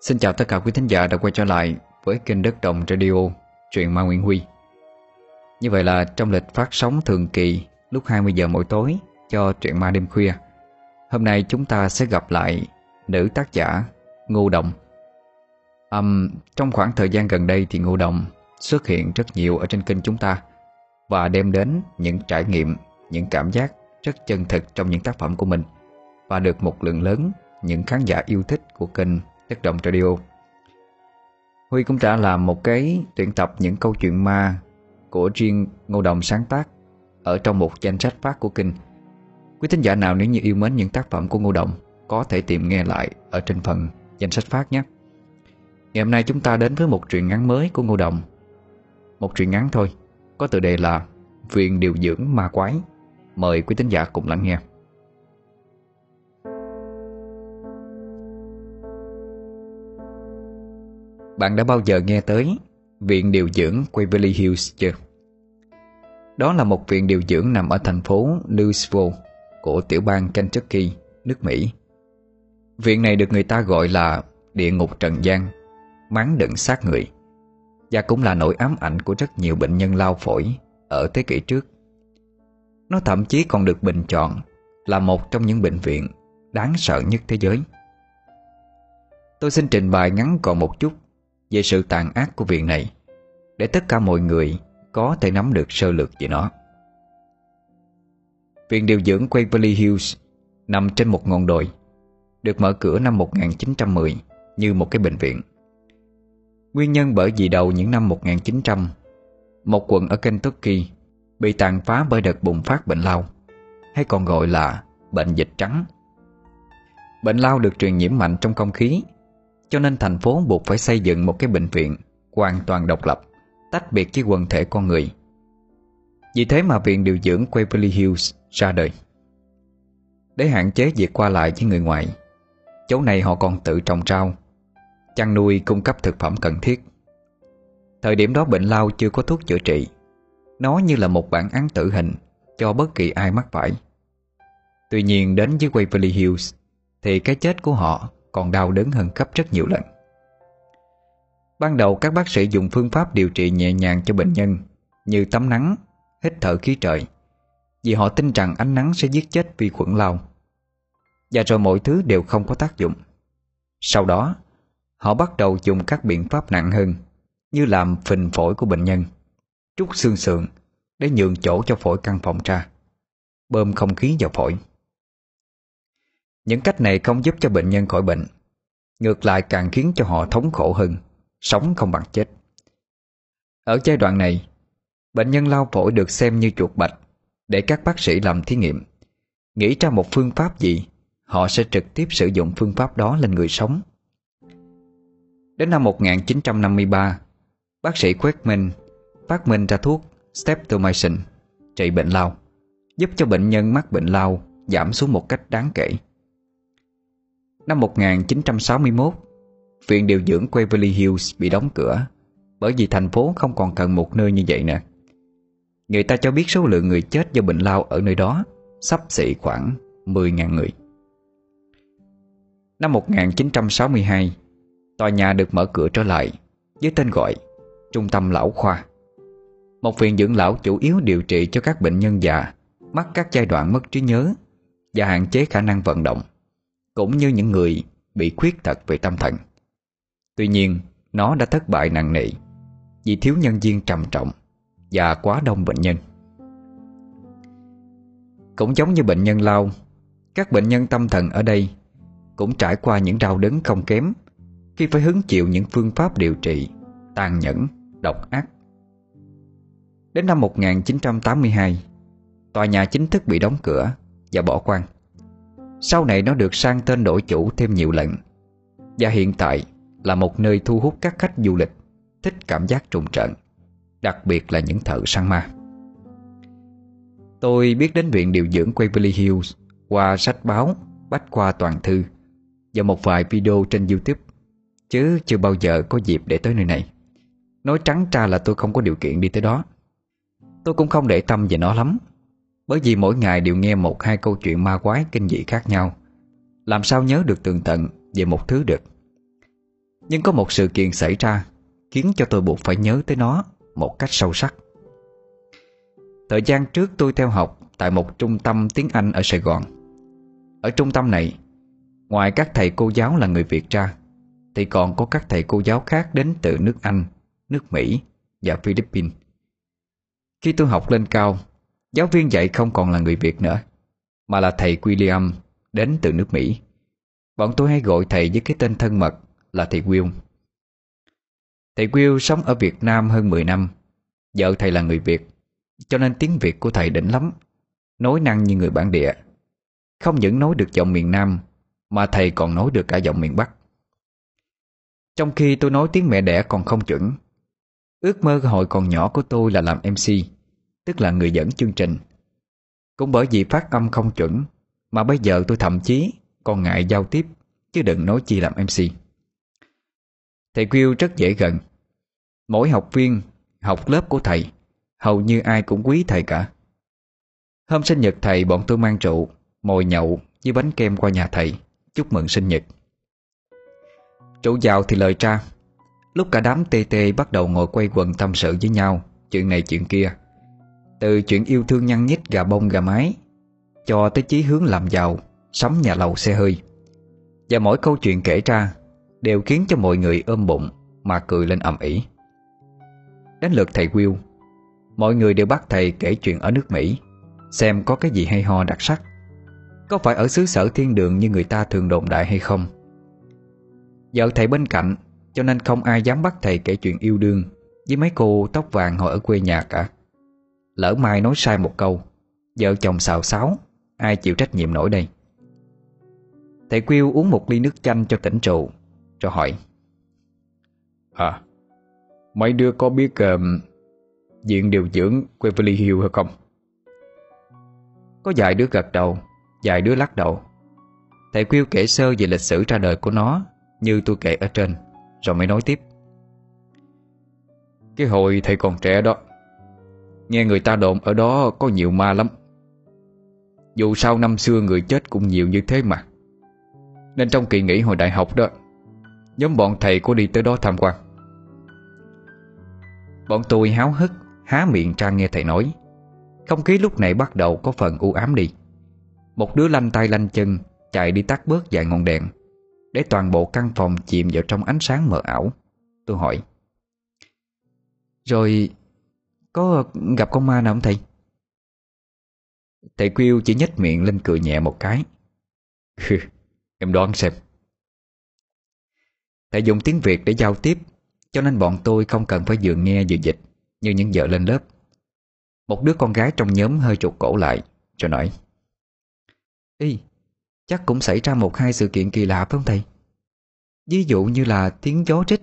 Xin chào tất cả quý thính giả đã quay trở lại với kênh Đất Đồng Radio, truyện Ma Nguyễn Huy. Như vậy là trong lịch phát sóng thường kỳ lúc 20 giờ mỗi tối cho truyện Ma đêm khuya. Hôm nay chúng ta sẽ gặp lại nữ tác giả Ngô Đồng. Um, trong khoảng thời gian gần đây thì Ngô Đồng xuất hiện rất nhiều ở trên kênh chúng ta và đem đến những trải nghiệm, những cảm giác rất chân thực trong những tác phẩm của mình và được một lượng lớn những khán giả yêu thích của kênh Đất Động Radio. Huy cũng đã làm một cái tuyển tập những câu chuyện ma của riêng Ngô Đồng sáng tác ở trong một danh sách phát của kinh Quý thính giả nào nếu như yêu mến những tác phẩm của Ngô Đồng có thể tìm nghe lại ở trên phần danh sách phát nhé. Ngày hôm nay chúng ta đến với một truyện ngắn mới của Ngô Đồng. Một truyện ngắn thôi, có tựa đề là Viện điều dưỡng ma quái. Mời quý thính giả cùng lắng nghe. Bạn đã bao giờ nghe tới Viện Điều dưỡng Waverly Hills chưa? Đó là một viện điều dưỡng nằm ở thành phố Louisville của tiểu bang Kentucky, nước Mỹ. Viện này được người ta gọi là địa ngục trần gian, máng đựng xác người và cũng là nỗi ám ảnh của rất nhiều bệnh nhân lao phổi ở thế kỷ trước. Nó thậm chí còn được bình chọn là một trong những bệnh viện đáng sợ nhất thế giới. Tôi xin trình bày ngắn gọn một chút về sự tàn ác của viện này để tất cả mọi người có thể nắm được sơ lược về nó. Viện điều dưỡng Waverly Hills nằm trên một ngọn đồi, được mở cửa năm 1910 như một cái bệnh viện. Nguyên nhân bởi vì đầu những năm 1900, một quận ở Kentucky bị tàn phá bởi đợt bùng phát bệnh lao, hay còn gọi là bệnh dịch trắng. Bệnh lao được truyền nhiễm mạnh trong không khí cho nên thành phố buộc phải xây dựng một cái bệnh viện hoàn toàn độc lập, tách biệt với quần thể con người. Vì thế mà viện điều dưỡng Waverly Hills ra đời. Để hạn chế việc qua lại với người ngoài, chỗ này họ còn tự trồng rau, chăn nuôi cung cấp thực phẩm cần thiết. Thời điểm đó bệnh lao chưa có thuốc chữa trị, nó như là một bản án tử hình cho bất kỳ ai mắc phải. Tuy nhiên đến với Waverly Hills thì cái chết của họ còn đau đớn hơn gấp rất nhiều lần. Ban đầu các bác sĩ dùng phương pháp điều trị nhẹ nhàng cho bệnh nhân như tắm nắng, hít thở khí trời vì họ tin rằng ánh nắng sẽ giết chết vi khuẩn lao. Và rồi mọi thứ đều không có tác dụng. Sau đó, họ bắt đầu dùng các biện pháp nặng hơn như làm phình phổi của bệnh nhân, trút xương sườn để nhường chỗ cho phổi căn phòng ra, bơm không khí vào phổi. Những cách này không giúp cho bệnh nhân khỏi bệnh. Ngược lại càng khiến cho họ thống khổ hơn, Sống không bằng chết. Ở giai đoạn này, Bệnh nhân lao phổi được xem như chuột bạch Để các bác sĩ làm thí nghiệm. Nghĩ ra một phương pháp gì, Họ sẽ trực tiếp sử dụng phương pháp đó lên người sống. Đến năm 1953 Bác sĩ Quekman phát minh ra thuốc Streptomycin trị bệnh lao, giúp cho bệnh nhân mắc bệnh lao giảm xuống một cách đáng kể. Năm 1961 Viện điều dưỡng Waverly Hills bị đóng cửa Bởi vì thành phố không còn cần một nơi như vậy nữa Người ta cho biết số lượng người chết do bệnh lao ở nơi đó Sắp xỉ khoảng 10.000 người. Năm 1962 Tòa nhà được mở cửa trở lại Với tên gọi Trung tâm Lão Khoa. Một viện dưỡng lão chủ yếu điều trị cho các bệnh nhân già Mắc các giai đoạn mất trí nhớ Và hạn chế khả năng vận động cũng như những người bị khuyết tật về tâm thần. Tuy nhiên, nó đã thất bại nặng nề vì thiếu nhân viên trầm trọng và quá đông bệnh nhân. Cũng giống như bệnh nhân lao, các bệnh nhân tâm thần ở đây cũng trải qua những đau đớn không kém khi phải hứng chịu những phương pháp điều trị tàn nhẫn, độc ác. Đến năm 1982, tòa nhà chính thức bị đóng cửa và bỏ quan. Sau này nó được sang tên đổi chủ thêm nhiều lần. Và hiện tại là một nơi thu hút các khách du lịch Thích cảm giác trùng trận Đặc biệt là những thợ săn ma. Tôi biết đến viện điều dưỡng Waverly Hills Qua sách báo, bách khoa toàn thư Và một vài video trên Youtube Chứ chưa bao giờ có dịp để tới nơi này. Nói trắng ra là tôi không có điều kiện đi tới đó. Tôi cũng không để tâm về nó lắm bởi vì mỗi ngày đều nghe một hai câu chuyện ma quái kinh dị khác nhau. Làm sao nhớ được tường tận về một thứ được? Nhưng có một sự kiện xảy ra Khiến cho tôi buộc phải nhớ tới nó Một cách sâu sắc. Thời gian trước tôi theo học Tại một trung tâm tiếng Anh ở Sài Gòn. Ở trung tâm này Ngoài các thầy cô giáo là người Việt ra Thì còn có các thầy cô giáo khác đến từ nước Anh, nước Mỹ và Philippines. Khi tôi học lên cao Giáo viên dạy không còn là người Việt nữa, Mà là thầy William đến từ nước Mỹ. Bọn tôi hay gọi thầy với cái tên thân mật là thầy Will. Thầy Will sống ở Việt Nam hơn 10 năm. Vợ thầy là người Việt, Cho nên tiếng Việt của thầy đỉnh lắm. Nói năng như người bản địa. Không những nói được giọng miền Nam, Mà thầy còn nói được cả giọng miền Bắc. Trong khi tôi nói tiếng mẹ đẻ còn không chuẩn, Ước mơ hồi còn nhỏ của tôi là làm MC Tức là người dẫn chương trình. Cũng bởi vì phát âm không chuẩn, Mà bây giờ tôi thậm chí còn ngại giao tiếp, Chứ đừng nói chi làm MC Thầy Will rất dễ gần. Mỗi học viên, Học lớp của thầy, Hầu như ai cũng quý thầy cả. Hôm sinh nhật thầy, bọn tôi mang rượu, Mồi nhậu với bánh kem qua nhà thầy. Chúc mừng sinh nhật. Rượu vào thì lời tra Lúc cả đám tê tê bắt đầu ngồi quay quần tâm sự với nhau, Chuyện này chuyện kia. Từ chuyện yêu thương nhăn nhít gà bông gà mái, Cho tới chí hướng làm giàu, Sắm nhà lầu xe hơi. Và mỗi câu chuyện kể ra Đều khiến cho mọi người ôm bụng Mà cười lên ầm ĩ. Đến lượt thầy Will, Mọi người đều bắt thầy kể chuyện ở nước Mỹ, Xem có cái gì hay ho đặc sắc. Có phải ở xứ sở thiên đường Như người ta thường đồn đại hay không? Vợ thầy bên cạnh, Cho nên không ai dám bắt thầy kể chuyện yêu đương Với mấy cô tóc vàng hồi ở quê nhà cả. Lỡ mai nói sai một câu. Vợ chồng xào xáo Ai chịu trách nhiệm nổi đây? Thầy Quyêu uống một ly nước chanh cho tỉnh trụ Rồi hỏi. À Mấy đứa có biết uh, Diện điều dưỡng Waverly Hill hay không? Có vài đứa gật đầu Vài đứa lắc đầu. Thầy Quyêu kể sơ về lịch sử ra đời của nó Như tôi kể ở trên Rồi mới nói tiếp. Cái hồi thầy còn trẻ đó Nghe người ta đồn ở đó có nhiều ma lắm. Dù sao năm xưa người chết cũng nhiều như thế mà. Nên trong kỳ nghỉ hồi đại học đó, Nhóm bọn thầy có đi tới đó tham quan. Bọn tôi háo hức, Há miệng ra nghe thầy nói. Không khí lúc này bắt đầu có phần u ám đi. Một đứa lanh tay lanh chân Chạy đi tắt bớt vài ngọn đèn, Để toàn bộ căn phòng chìm vào trong ánh sáng mờ ảo. Tôi hỏi, Rồi có gặp con ma nào không thầy? Thầy Quyêu chỉ nhếch miệng lên cười nhẹ một cái Em đoán xem Thầy dùng tiếng Việt để giao tiếp Cho nên bọn tôi không cần phải vừa nghe vừa dịch Như những vợ lên lớp Một đứa con gái trong nhóm hơi trục cổ lại Rồi nói Ý, chắc cũng xảy ra một hai sự kiện kỳ lạ phải không thầy? Ví dụ như là tiếng gió rít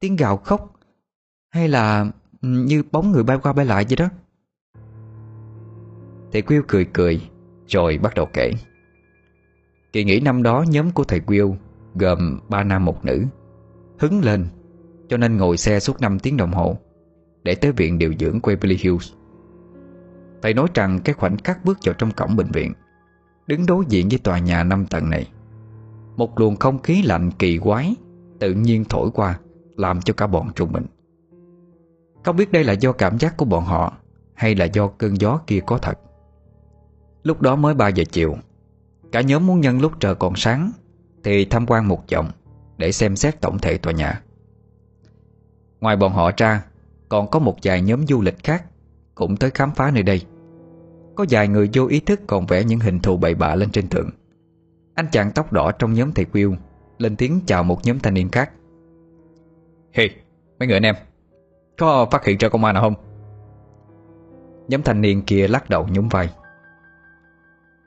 Tiếng gào khóc Hay là Ừ, như bóng người bay qua bay lại vậy đó. Thầy Quyêu cười cười, Rồi bắt đầu kể. Kỳ nghỉ năm đó, nhóm của thầy Quyêu Gồm ba nam một nữ, Hứng lên, Cho nên ngồi xe suốt 5 tiếng đồng hồ, Để tới viện điều dưỡng Waverly Hills. Thầy nói rằng cái khoảnh khắc bước vào trong cổng bệnh viện, Đứng đối diện với tòa nhà 5 tầng này, Một luồng không khí lạnh kỳ quái Tự nhiên thổi qua, Làm cho cả bọn trùng mình. Không biết đây là do cảm giác của bọn họ Hay là do cơn gió kia có thật. Lúc đó mới 3 giờ chiều Cả nhóm muốn nhân lúc trời còn sáng Thì tham quan một vòng Để xem xét tổng thể tòa nhà. Ngoài bọn họ ra Còn có một vài nhóm du lịch khác Cũng tới khám phá nơi đây. Có vài người vô ý thức còn vẽ những hình thù bậy bạ lên trên tường. Anh chàng tóc đỏ trong nhóm thầy Will Lên tiếng chào một nhóm thanh niên khác. Hey, mấy người anh em có phát hiện ra con ma nào không? Nhóm thanh niên kia lắc đầu nhún vai.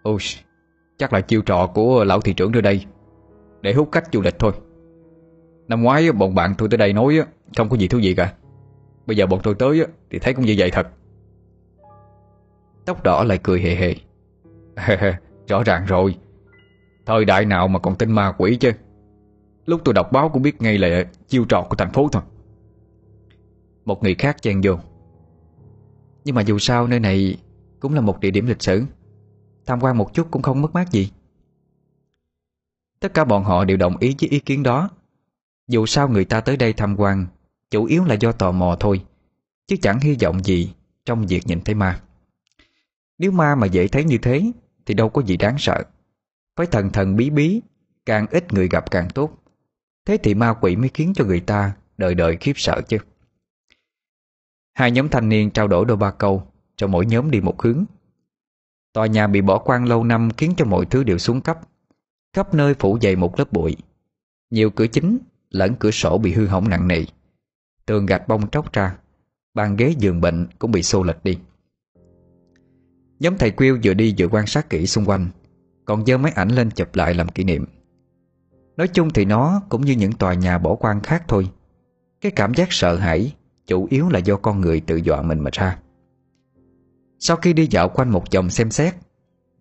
Ôi, chắc là chiêu trò của lão thị trưởng đưa đây. Để hút khách du lịch thôi. Năm ngoái bọn bạn tôi tới đây nói Không có gì thú vị cả. Bây giờ bọn tôi tới thì thấy cũng như vậy thật. Tóc đỏ lại cười hề hề. Rõ ràng rồi. Thời đại nào mà còn tin ma quỷ chứ? Lúc tôi đọc báo cũng biết ngay là chiêu trò của thành phố thôi. Một người khác chen vô. Nhưng mà dù sao, nơi này Cũng là một địa điểm lịch sử. Tham quan một chút cũng không mất mát gì. Tất cả bọn họ đều đồng ý với ý kiến đó. Dù sao người ta tới đây tham quan Chủ yếu là do tò mò thôi, Chứ chẳng hy vọng gì Trong việc nhìn thấy ma. Nếu ma mà dễ thấy như thế Thì đâu có gì đáng sợ. Phải thần thần bí bí, Càng ít người gặp càng tốt. Thế thì ma quỷ mới khiến cho người ta Đời đời khiếp sợ chứ. Hai nhóm thanh niên trao đổi đôi ba câu, Cho mỗi nhóm đi một hướng. Tòa nhà bị bỏ quan lâu năm Khiến cho mọi thứ đều xuống cấp. Khắp nơi phủ dày một lớp bụi. Nhiều cửa chính lẫn cửa sổ bị hư hỏng nặng nề. Tường gạch bong tróc ra, Bàn ghế giường bệnh cũng bị xô lệch đi. Nhóm thầy Quyêu vừa đi vừa quan sát kỹ xung quanh, Còn dơ máy ảnh lên chụp lại làm kỷ niệm. Nói chung thì nó cũng như những tòa nhà bỏ quan khác thôi. Cái cảm giác sợ hãi Chủ yếu là do con người tự dọa mình mà ra. Sau khi đi dạo quanh một vòng xem xét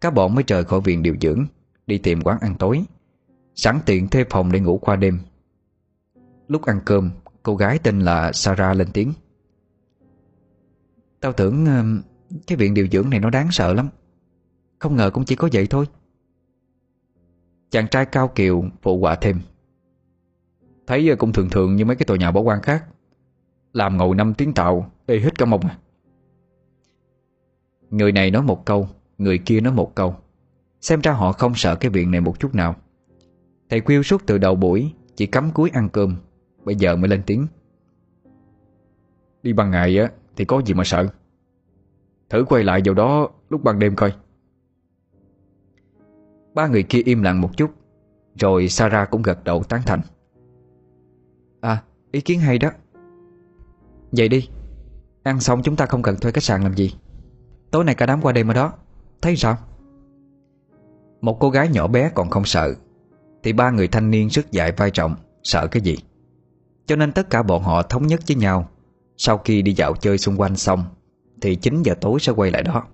Các bọn mới rời khỏi viện điều dưỡng, Đi tìm quán ăn tối, Sẵn tiện thuê phòng để ngủ qua đêm. Lúc ăn cơm, Cô gái tên là Sarah lên tiếng. Tao tưởng Cái viện điều dưỡng này nó đáng sợ lắm. Không ngờ cũng chỉ có vậy thôi. Chàng trai cao kiều phụ họa thêm. Thấy cũng thường thường như mấy cái tòa nhà bỏ quan khác làm ngồi năm tiếng tạo Ê hết cả mông à. Người này nói một câu, Người kia nói một câu. Xem ra họ không sợ cái viện này một chút nào. Thầy Quyêu suốt từ đầu buổi, Chỉ cắm cúi ăn cơm, Bây giờ mới lên tiếng. Đi ban ngày á, Thì có gì mà sợ? Thử quay lại vào đó lúc ban đêm coi. Ba người kia im lặng một chút, Rồi Sarah cũng gật đầu tán thành. À ý kiến hay đó. Vậy đi. Ăn xong chúng ta không cần thuê khách sạn làm gì. Tối nay cả đám qua đêm ở đó. Thấy sao? Một cô gái nhỏ bé còn không sợ. Thì ba người thanh niên rất dại vai trọng Sợ cái gì? Cho nên tất cả bọn họ thống nhất với nhau. Sau khi đi dạo chơi xung quanh xong Thì 9 giờ tối sẽ quay lại đó.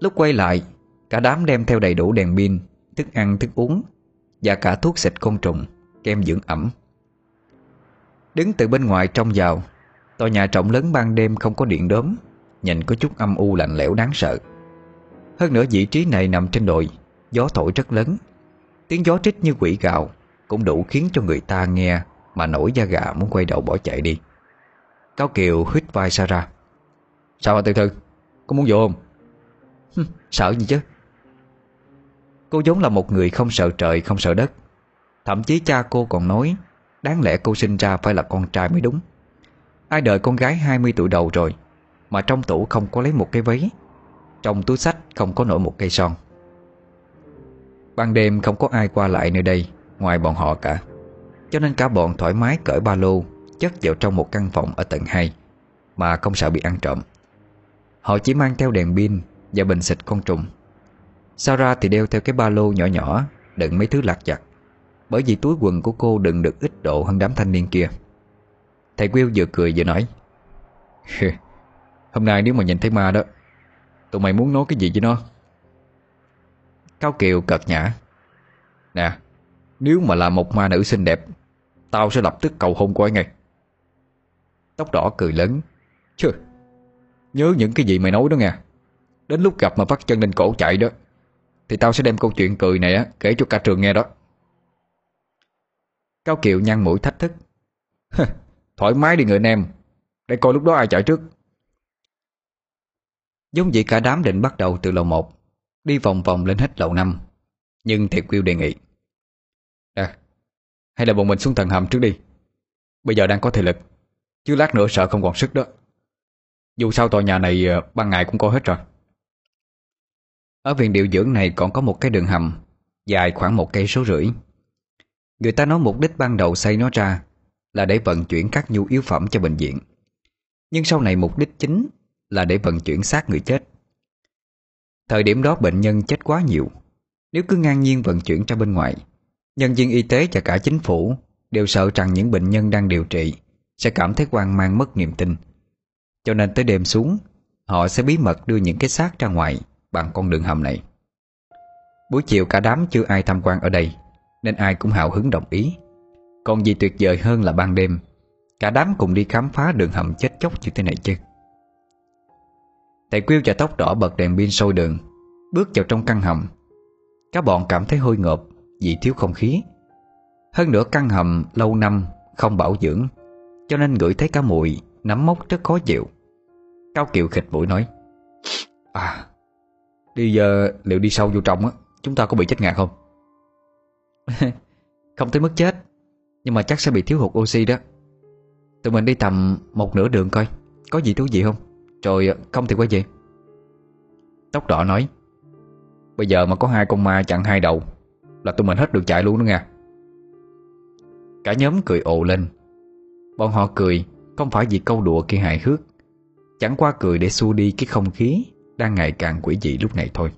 Lúc quay lại Cả đám đem theo đầy đủ đèn pin Thức ăn, thức uống Và cả thuốc xịt côn trùng Kem dưỡng ẩm. Đứng từ bên ngoài trong vào, Tòa nhà trọng lớn ban đêm không có điện đốm, Nhìn có chút âm u lạnh lẽo đáng sợ. Hơn nữa vị trí này nằm trên đồi, Gió thổi rất lớn. Tiếng gió trích như quỷ gạo Cũng đủ khiến cho người ta nghe Mà nổi da gà muốn quay đầu bỏ chạy đi. Cao Kiều hít vai ra Sao mà từ Thư Có muốn vô không? Sợ gì chứ? Cô giống là một người không sợ trời, không sợ đất. Thậm chí cha cô còn nói Đáng lẽ cô sinh ra phải là con trai mới đúng. Ai đợi con gái 20 tuổi đầu rồi, Mà trong tủ không có lấy một cái váy. Trong túi sách không có nổi một cây son. Ban đêm không có ai qua lại nơi đây, Ngoài bọn họ cả. Cho nên cả bọn thoải mái cởi ba lô, Chất vào trong một căn phòng ở tầng 2 Mà không sợ bị ăn trộm. Họ chỉ mang theo đèn pin Và bình xịt con trùng. Sau ra thì đeo theo cái ba lô nhỏ nhỏ, Đựng mấy thứ lạc vặt. Bởi vì túi quần của cô đựng được ít độ hơn đám thanh niên kia. Thầy Will vừa cười vừa nói Hôm nay nếu mà nhìn thấy ma đó, Tụi mày muốn nói cái gì với nó? Cao Kiều cợt nhã Nè, Nếu mà là một ma nữ xinh đẹp, Tao sẽ lập tức cầu hôn cô ấy ngay. Tóc đỏ cười lớn Chứ Nhớ những cái gì mày nói đó nghe. Đến lúc gặp mà bắt chân lên cổ chạy đó, Thì tao sẽ đem câu chuyện cười này á Kể cho cả trường nghe đó. Cao kiệu nhăn mũi thách thức. Thoải mái đi người anh em. Để coi lúc đó ai chạy trước. Giống vậy cả đám định bắt đầu từ lầu 1 Đi vòng vòng lên hết lầu 5 Nhưng Thiệt Quyêu đề nghị. À Hay là bọn mình xuống tầng hầm trước đi. Bây giờ đang có thể lực. Chứ lát nữa sợ không còn sức đó. Dù sao tòa nhà này ờ, ban ngày cũng có hết rồi. Ở viện điều dưỡng này còn có một cái đường hầm, Dài khoảng một cây số rưỡi. Người ta nói mục đích ban đầu xây nó ra Là để vận chuyển các nhu yếu phẩm cho bệnh viện. Nhưng sau này mục đích chính Là để vận chuyển xác người chết. Thời điểm đó bệnh nhân chết quá nhiều. Nếu cứ ngang nhiên vận chuyển ra bên ngoài, Nhân viên y tế và cả chính phủ Đều sợ rằng những bệnh nhân đang điều trị Sẽ cảm thấy hoang mang mất niềm tin. Cho nên tới đêm xuống, Họ sẽ bí mật đưa những cái xác ra ngoài Bằng con đường hầm này. Buổi chiều cả đám chưa ai tham quan ở đây. Nên ai cũng hào hứng đồng ý. Còn gì tuyệt vời hơn là ban đêm, Cả đám cùng đi khám phá đường hầm chết chóc như thế này chứ. Thầy Quyêu và tóc đỏ bật đèn pin sôi đường, Bước vào trong căn hầm. Các bọn cảm thấy hôi ngộp Vì thiếu không khí. Hơn nữa căn hầm lâu năm Không bảo dưỡng, Cho nên ngửi thấy cả mùi Nắm mốc rất khó chịu. Cao Kiều khịt mũi nói À Đi giờ liệu đi sâu vô trong á, Chúng ta có bị chết ngạt không? Không tới mức chết, Nhưng mà chắc sẽ bị thiếu hụt oxy đó. Tụi mình đi tầm một nửa đường coi, Có gì thú vị không? Rồi ờ, không thì quay về. Tóc đỏ nói, Bây giờ mà có hai con ma chặn hai đầu Là tụi mình hết được chạy luôn đó nha Cả nhóm cười ồ lên. Bọn họ cười, Không phải vì câu đùa kia hài hước, Chẳng qua cười để xua đi cái không khí Đang ngày càng quỷ dị lúc này thôi.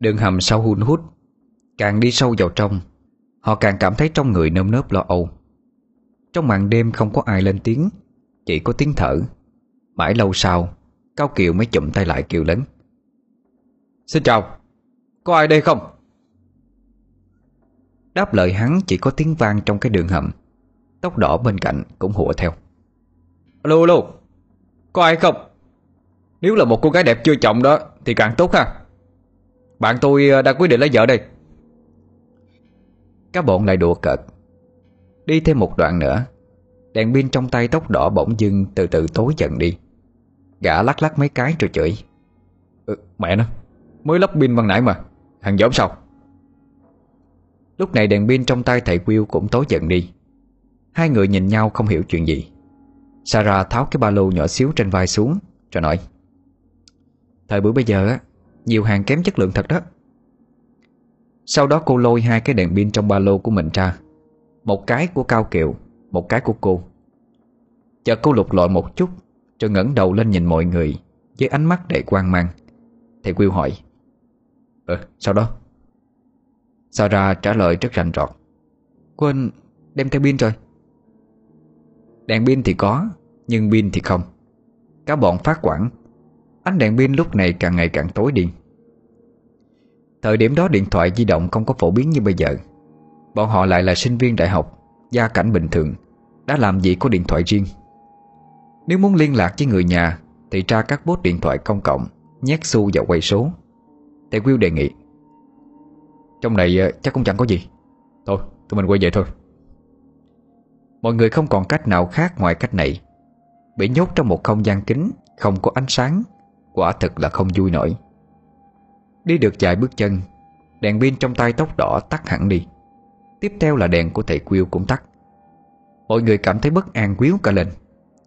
Đường hầm sâu hun hút, Càng đi sâu vào trong, Họ càng cảm thấy trong người nơm nớp lo âu. Trong màn đêm không có ai lên tiếng, Chỉ có tiếng thở. Mãi lâu sau, Cao Kiều mới chụm tay lại kêu lớn. Xin chào, Có ai đây không? Đáp lời hắn chỉ có tiếng vang trong cái đường hầm. Tóc đỏ bên cạnh cũng hùa theo. Alo alo, Có ai không? Nếu là một cô gái đẹp chưa chồng đó Thì càng tốt ha bạn tôi ờ, đã quyết định lấy vợ đây. Các bọn lại đùa cợt. Đi thêm một đoạn nữa Đèn pin trong tay tóc đỏ bỗng dưng từ từ tối dần đi. Gã lắc lắc mấy cái rồi chửi. Ừ, Mẹ nó Mới lắp pin bằng nãy mà Thằng giỡn sao? Lúc này đèn pin trong tay thầy Will cũng tối dần đi. Hai người nhìn nhau không hiểu chuyện gì. Sarah tháo cái ba lô nhỏ xíu trên vai xuống Rồi nói Thời buổi bây giờ á nhiều hàng kém chất lượng thật đó. Sau đó cô lôi hai cái đèn pin trong ba lô của mình ra. Một cái của Cao Kiều, Một cái của cô. Chợt cô lục lọi một chút, Rồi ngẩng đầu lên nhìn mọi người Với ánh mắt đầy quan mang. Thầy Quyêu hỏi Ờ sau đó? Sarah trả lời rất rành rọt, Quên đem theo pin rồi. Đèn pin thì có, Nhưng pin thì không. Cả bọn phát quản Ánh đèn pin lúc này càng ngày càng tối đi. Thời điểm đó điện thoại di động không có phổ biến như bây giờ. Bọn họ lại là sinh viên đại học, Gia cảnh bình thường, Đã làm gì có điện thoại riêng. Nếu muốn liên lạc với người nhà, Thì tra các bốt điện thoại công cộng, Nhét xu vào quay số. Thầy Will đề nghị, Trong này ờ, chắc cũng chẳng có gì. Thôi, tụi mình quay về thôi. Mọi người không còn cách nào khác ngoài cách này. Bị nhốt trong một không gian kính Không có ánh sáng Quả thực là không vui nổi. Đi được vài bước chân Đèn pin trong tay tóc đỏ tắt hẳn đi. Tiếp theo là đèn của thầy Quyêu cũng tắt. Mọi người cảm thấy bất an quýu cả lên.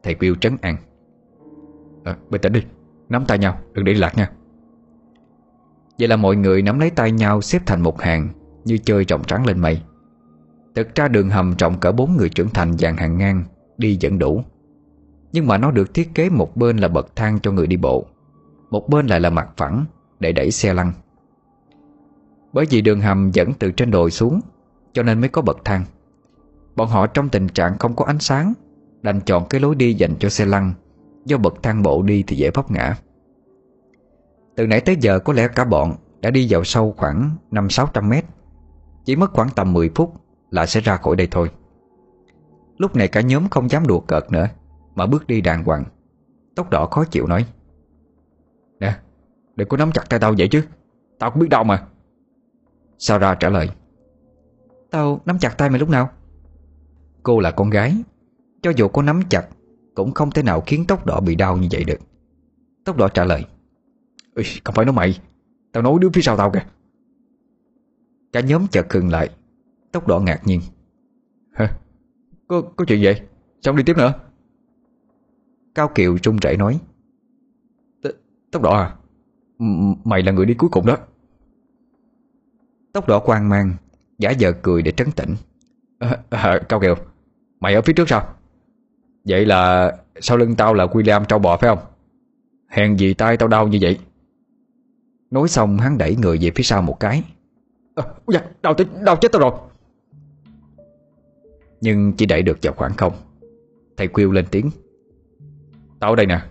Thầy Quyêu trấn an. À, Bình tĩnh đi Nắm tay nhau đừng để lạc nha. Vậy là mọi người nắm lấy tay nhau Xếp thành một hàng Như chơi trọng trắng lên mây. Thực ra đường hầm rộng cỡ bốn người trưởng thành dàn hàng ngang Đi vẫn đủ. Nhưng mà nó được thiết kế một bên là bậc thang cho người đi bộ. Một bên lại là mặt phẳng để đẩy xe lăn. Bởi vì đường hầm dẫn từ trên đồi xuống, Cho nên mới có bậc thang. Bọn họ trong tình trạng không có ánh sáng, Đành chọn cái lối đi dành cho xe lăn. Do bậc thang bộ đi thì dễ vấp ngã. Từ nãy tới giờ có lẽ cả bọn Đã đi vào sâu khoảng 5-600 mét. Chỉ mất khoảng tầm 10 phút Là sẽ ra khỏi đây thôi. Lúc này cả nhóm không dám đùa cợt nữa, Mà bước đi đàng hoàng. Tốc độ khó chịu nói. Đừng có nắm chặt tay tao vậy chứ. Tao cũng biết đau mà. Sarah trả lời. Tao nắm chặt tay mày lúc nào? Cô là con gái. Cho dù có nắm chặt Cũng không thể nào khiến tóc đỏ bị đau như vậy được. Tóc đỏ trả lời. Ê, Không phải nói mày. Tao nói đứa phía sau tao kìa. Cả nhóm chợt khừng lại. Tóc đỏ ngạc nhiên. Hả? Có, có chuyện vậy? Sao đi tiếp nữa? Cao Kiều trung rẩy nói. Tóc đỏ à? Mày là người đi cuối cùng đó. Tóc đỏ quang mang Giả vờ cười để trấn tĩnh. À, à, Cao Kiều Mày ở phía trước sao? Vậy là sau lưng tao là William trâu bò phải không? Hèn gì tay tao đau như vậy? Nói xong hắn đẩy người về phía sau một cái. À, dạ, đau, đau chết tao rồi. Nhưng chỉ đẩy được vào khoảng không. Thầy Quyêu lên tiếng. Tao ở đây nè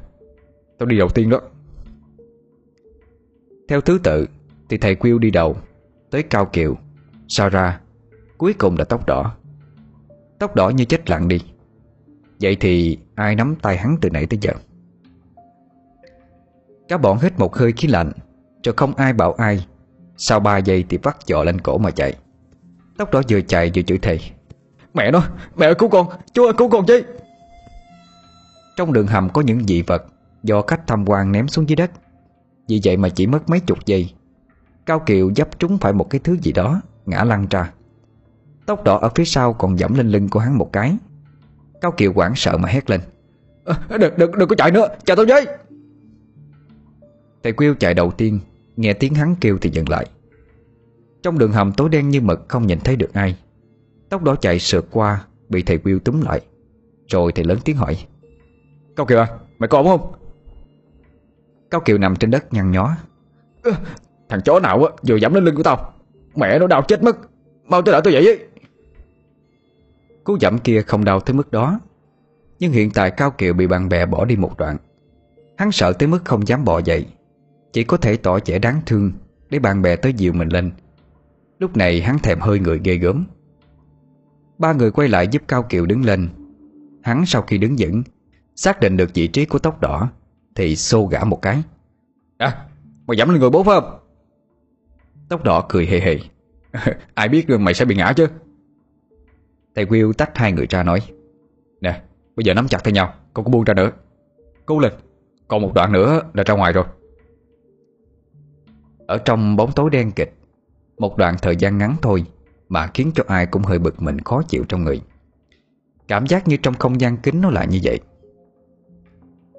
Tao đi đầu tiên đó. Theo thứ tự Thì thầy Quyêu đi đầu Tới Cao Kiều. Sau ra Cuối cùng là tóc đỏ. Tóc đỏ như chết lặng đi. Vậy thì ai nắm tay hắn từ nãy tới giờ? Các bọn hít một hơi khí lạnh cho không ai bảo ai. Sau 3 giây thì vắt dọ lên cổ mà chạy. Tóc đỏ vừa chạy vừa chửi thầy Mẹ nó, mẹ ơi cứu con, chú ơi cứu con chứ. Trong đường hầm có những dị vật Do khách tham quan ném xuống dưới đất. Vì vậy mà chỉ mất mấy chục giây. Cao Kiều dấp trúng phải một cái thứ gì đó Ngã lăn ra. Tóc đỏ ở phía sau còn dẫm lên lưng của hắn một cái. Cao Kiều quảng sợ mà hét lên. À, đừng, đừng, đừng có chạy nữa, chạy tôi với. Thầy Quyêu chạy đầu tiên Nghe tiếng hắn kêu thì dừng lại. Trong đường hầm tối đen như mực Không nhìn thấy được ai. Tóc đỏ chạy sượt qua Bị thầy Quyêu túm lại. Rồi thầy lớn tiếng hỏi. Cao Kiều à, mày có ổn không? Cao Kiều nằm trên đất nhăn nhó. À, Thằng chó nào á, vừa dẫm lên lưng của tao Mẹ nó đau chết mất. Mau tới đỡ tôi dậy Cú dẫm kia không đau tới mức đó Nhưng hiện tại Cao Kiều bị bạn bè bỏ đi một đoạn. Hắn sợ tới mức không dám bỏ dậy Chỉ có thể tỏ vẻ đáng thương Để bạn bè tới dìu mình lên. Lúc này hắn thèm hơi người ghê gớm. Ba người quay lại giúp Cao Kiều đứng lên. Hắn sau khi đứng vững Xác định được vị trí của tóc đỏ Thì xô gã một cái. À mày dẫm lên người bố phải không? Tóc đỏ cười hề hề. Ai biết được mày sẽ bị ngã chứ? Thầy Will tách hai người ra nói. Nè bây giờ nắm chặt tay nhau Không có buông ra nữa. Cố lên Còn một đoạn nữa là ra ngoài rồi. Ở trong bóng tối đen kịch Một đoạn thời gian ngắn thôi Mà khiến cho ai cũng hơi bực mình khó chịu trong người. Cảm giác như trong không gian kính nó lại như vậy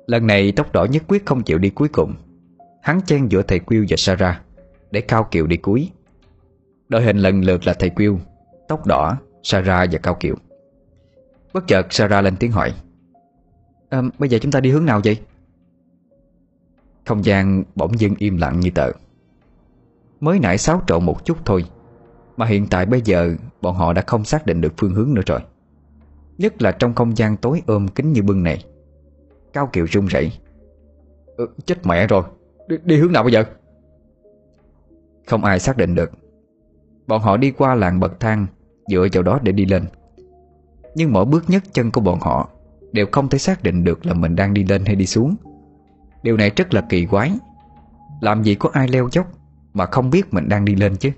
Lần này tóc đỏ nhất quyết không chịu đi cuối cùng. Hắn chen giữa thầy Quyêu và Sarah Để Cao Kiều đi cuối. Đội hình lần lượt là thầy Quyêu Tóc đỏ, Sarah và Cao Kiều. Bất chợt Sarah lên tiếng hỏi à, Bây giờ chúng ta đi hướng nào vậy? Không gian bỗng dưng im lặng như tờ. Mới nãy xáo trộn một chút thôi Mà hiện tại bây giờ Bọn họ đã không xác định được phương hướng nữa rồi. Nhất là trong không gian tối ôm kính như bưng này. Cao Kiều run rẩy. Ừ, Chết mẹ rồi. Đi, đi hướng nào bây giờ? Không ai xác định được. Bọn họ đi qua làng bậc thang Dựa vào đó để đi lên. Nhưng mỗi bước nhất chân của bọn họ Đều không thể xác định được là mình đang đi lên hay đi xuống. Điều này rất là kỳ quái. Làm gì có ai leo dốc Mà không biết mình đang đi lên chứ?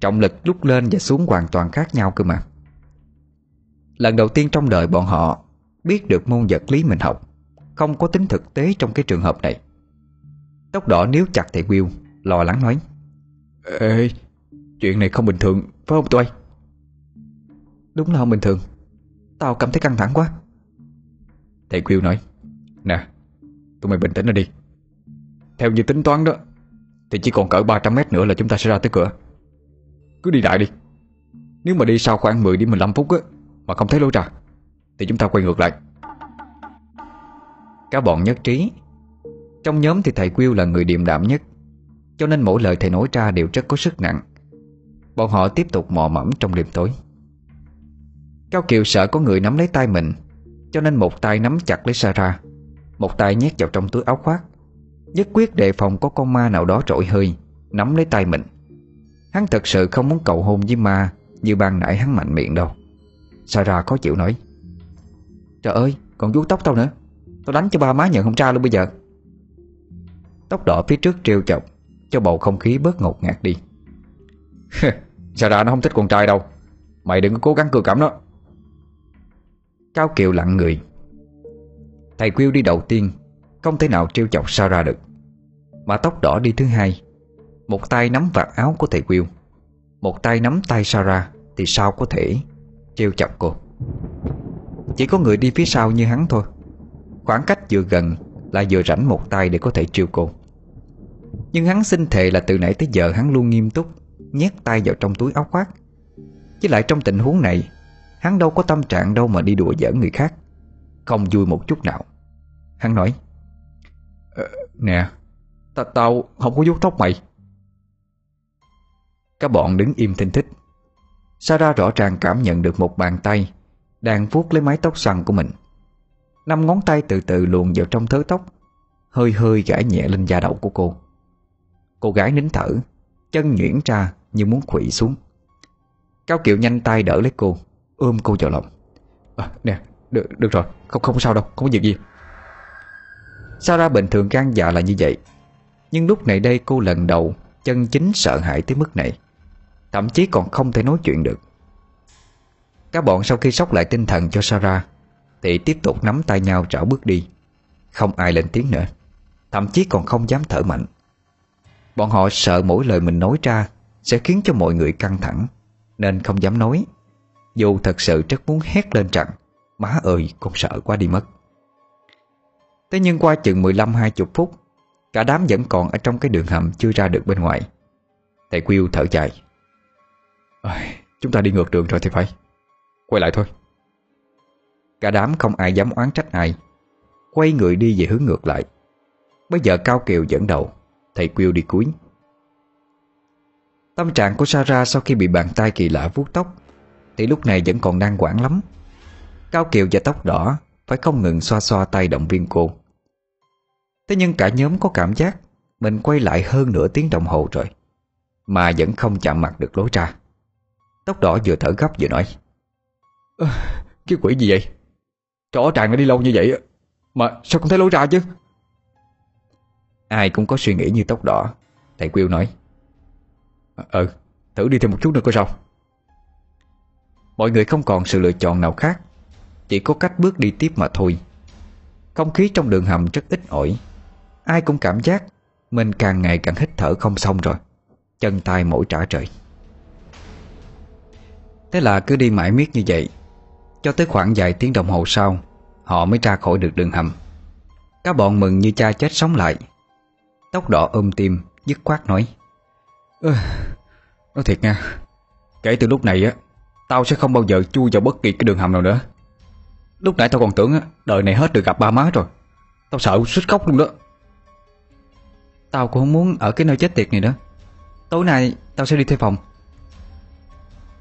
Trọng lực lúc lên và xuống hoàn toàn khác nhau cơ mà. Lần đầu tiên trong đời bọn họ Biết được môn vật lý mình học không có tính thực tế trong cái trường hợp này. Tóc đỏ níu chặt thầy Will Lo lắng nói. Ê Chuyện này không bình thường Phải không tụi Đúng là không bình thường. Tao cảm thấy căng thẳng quá. Thầy Will nói Nè Tụi mày bình tĩnh ra đi. Theo như tính toán đó Thì chỉ còn cỡ 300 mét nữa là chúng ta sẽ ra tới cửa. Cứ đi đại đi. Nếu mà đi sau khoảng 10 đến 15 phút á Mà không thấy lối ra Thì chúng ta quay ngược lại Cả bọn nhất trí. Trong nhóm thì thầy Quyêu là người điềm đạm nhất, Cho nên mỗi lời thầy nói ra đều rất có sức nặng. Bọn họ tiếp tục mò mẫm trong đêm tối. Cao Kiều sợ có người nắm lấy tay mình, Cho nên một tay nắm chặt lấy Sarah, Một tay nhét vào trong túi áo khoác. Nhất quyết đề phòng có con ma nào đó trội hơi, Nắm lấy tay mình. Hắn thật sự không muốn cầu hôn với ma Như ban nãy hắn mạnh miệng đâu. Sarah khó chịu nói, Trời ơi, còn vuốt tóc tao nữa. Tao đánh cho ba má nhận không ra luôn bây giờ. Tóc đỏ phía trước trêu chọc, Cho bầu không khí bớt ngột ngạt đi. Sao ra nó không thích con trai đâu? Mày đừng có cố gắng cưa cảm nó. Cao Kiều lặng người. Thầy Quyêu đi đầu tiên, Không thể nào trêu chọc ra được. Mà tóc đỏ đi thứ hai, Một tay nắm vạt áo của thầy Quyêu Một tay nắm tay Sarah Thì sao có thể trêu chọc cô? Chỉ có người đi phía sau như hắn thôi. Khoảng cách vừa gần Là vừa rảnh một tay để có thể trêu cô. Nhưng hắn xin thề là từ nãy tới giờ hắn luôn nghiêm túc Nhét tay vào trong túi áo khoác. Chứ lại trong tình huống này Hắn đâu có tâm trạng đâu mà đi đùa giỡn người khác. Không vui một chút nào. Hắn nói ờ, Nè ta, Tao không có vuốt tóc mày. Các bọn đứng im thinh thích Sarah rõ ràng cảm nhận được một bàn tay Đang vuốt lấy mái tóc xoăn của mình. Năm ngón tay từ từ luồn vào trong thớ tóc Hơi hơi gãi nhẹ lên da đầu của cô. Cô gái nín thở Chân nhuyễn ra như muốn quỵ xuống. Cao Kiều nhanh tay đỡ lấy cô Ôm cô vào lòng. À, Nè, được, được rồi, không không sao đâu Không có việc gì. Sao ra bình thường gan dạ là như vậy Nhưng lúc này đây cô lần đầu Chân chính sợ hãi tới mức này Thậm chí còn không thể nói chuyện được. Các bọn sau khi sóc lại tinh thần cho Sarah thì tiếp tục nắm tay nhau rảo bước đi. Không ai lên tiếng nữa. Thậm chí còn không dám thở mạnh. Bọn họ sợ mỗi lời mình nói ra Sẽ khiến cho mọi người căng thẳng Nên không dám nói. Dù thật sự rất muốn hét lên rằng Má ơi con sợ quá đi mất. Thế nhưng qua chừng 15-20 phút Cả đám vẫn còn ở trong cái đường hầm Chưa ra được bên ngoài. Thầy Quyêu thở dài. À, Chúng ta đi ngược đường rồi thì phải. Quay lại thôi. Cả đám không ai dám oán trách ai. Quay người đi về hướng ngược lại. Bây giờ Cao Kiều dẫn đầu Thầy Quyêu đi cuối. Tâm trạng của Sarah sau khi bị bàn tay kỳ lạ vuốt tóc Thì lúc này vẫn còn đang quản lắm. Cao Kiều và tóc đỏ Phải không ngừng xoa xoa tay động viên cô. Thế nhưng cả nhóm có cảm giác Mình quay lại hơn nửa tiếng đồng hồ rồi Mà vẫn không chạm mặt được lối ra. Tóc đỏ vừa thở gấp vừa nói à, Cái quỷ gì vậy? Rõ ràng đã đi lâu như vậy Mà sao không thấy lối ra chứ? Ai cũng có suy nghĩ như tóc đỏ Thầy Quyêu nói. Ừ Thử đi thêm một chút nữa coi sao. Mọi người không còn sự lựa chọn nào khác Chỉ có cách bước đi tiếp mà thôi. Không khí trong đường hầm rất ít ỏi. Ai cũng cảm giác Mình càng ngày càng hít thở không xong rồi. Chân tay mỗi trả trời. Thế là cứ đi mãi miết như vậy cho tới khoảng vài tiếng đồng hồ sau Họ mới ra khỏi được đường hầm. Các bọn mừng như cha chết sống lại. Tóc đỏ ôm tim Dứt khoát nói Ơ, Nói thiệt nha Kể từ lúc này á Tao sẽ không bao giờ chui vào bất kỳ cái đường hầm nào nữa. Lúc nãy tao còn tưởng á Đời này hết được gặp ba má rồi. Tao sợ suýt khóc luôn đó. Tao cũng không muốn ở cái nơi chết tiệt này nữa. Tối nay tao sẽ đi thuê phòng.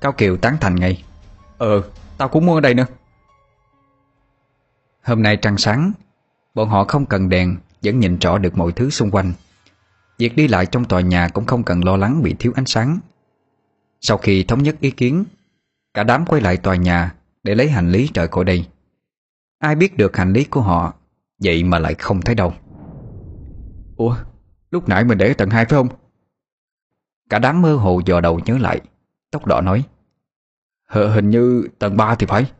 Cao Kiều tán thành ngay Ờ tao cũng muốn ở đây nữa. Hôm nay trăng sáng, Bọn họ không cần đèn, Vẫn nhìn rõ được mọi thứ xung quanh. Việc đi lại trong tòa nhà cũng không cần lo lắng bị thiếu ánh sáng. Sau khi thống nhất ý kiến, Cả đám quay lại tòa nhà Để lấy hành lý rời khỏi đây. Ai biết được hành lý của họ, Vậy mà lại không thấy đâu. Ủa, Lúc nãy mình để ở tầng 2 phải không? Cả đám mơ hồ dò đầu nhớ lại, Tóc đỏ nói. H Hình như tầng 3 thì phải.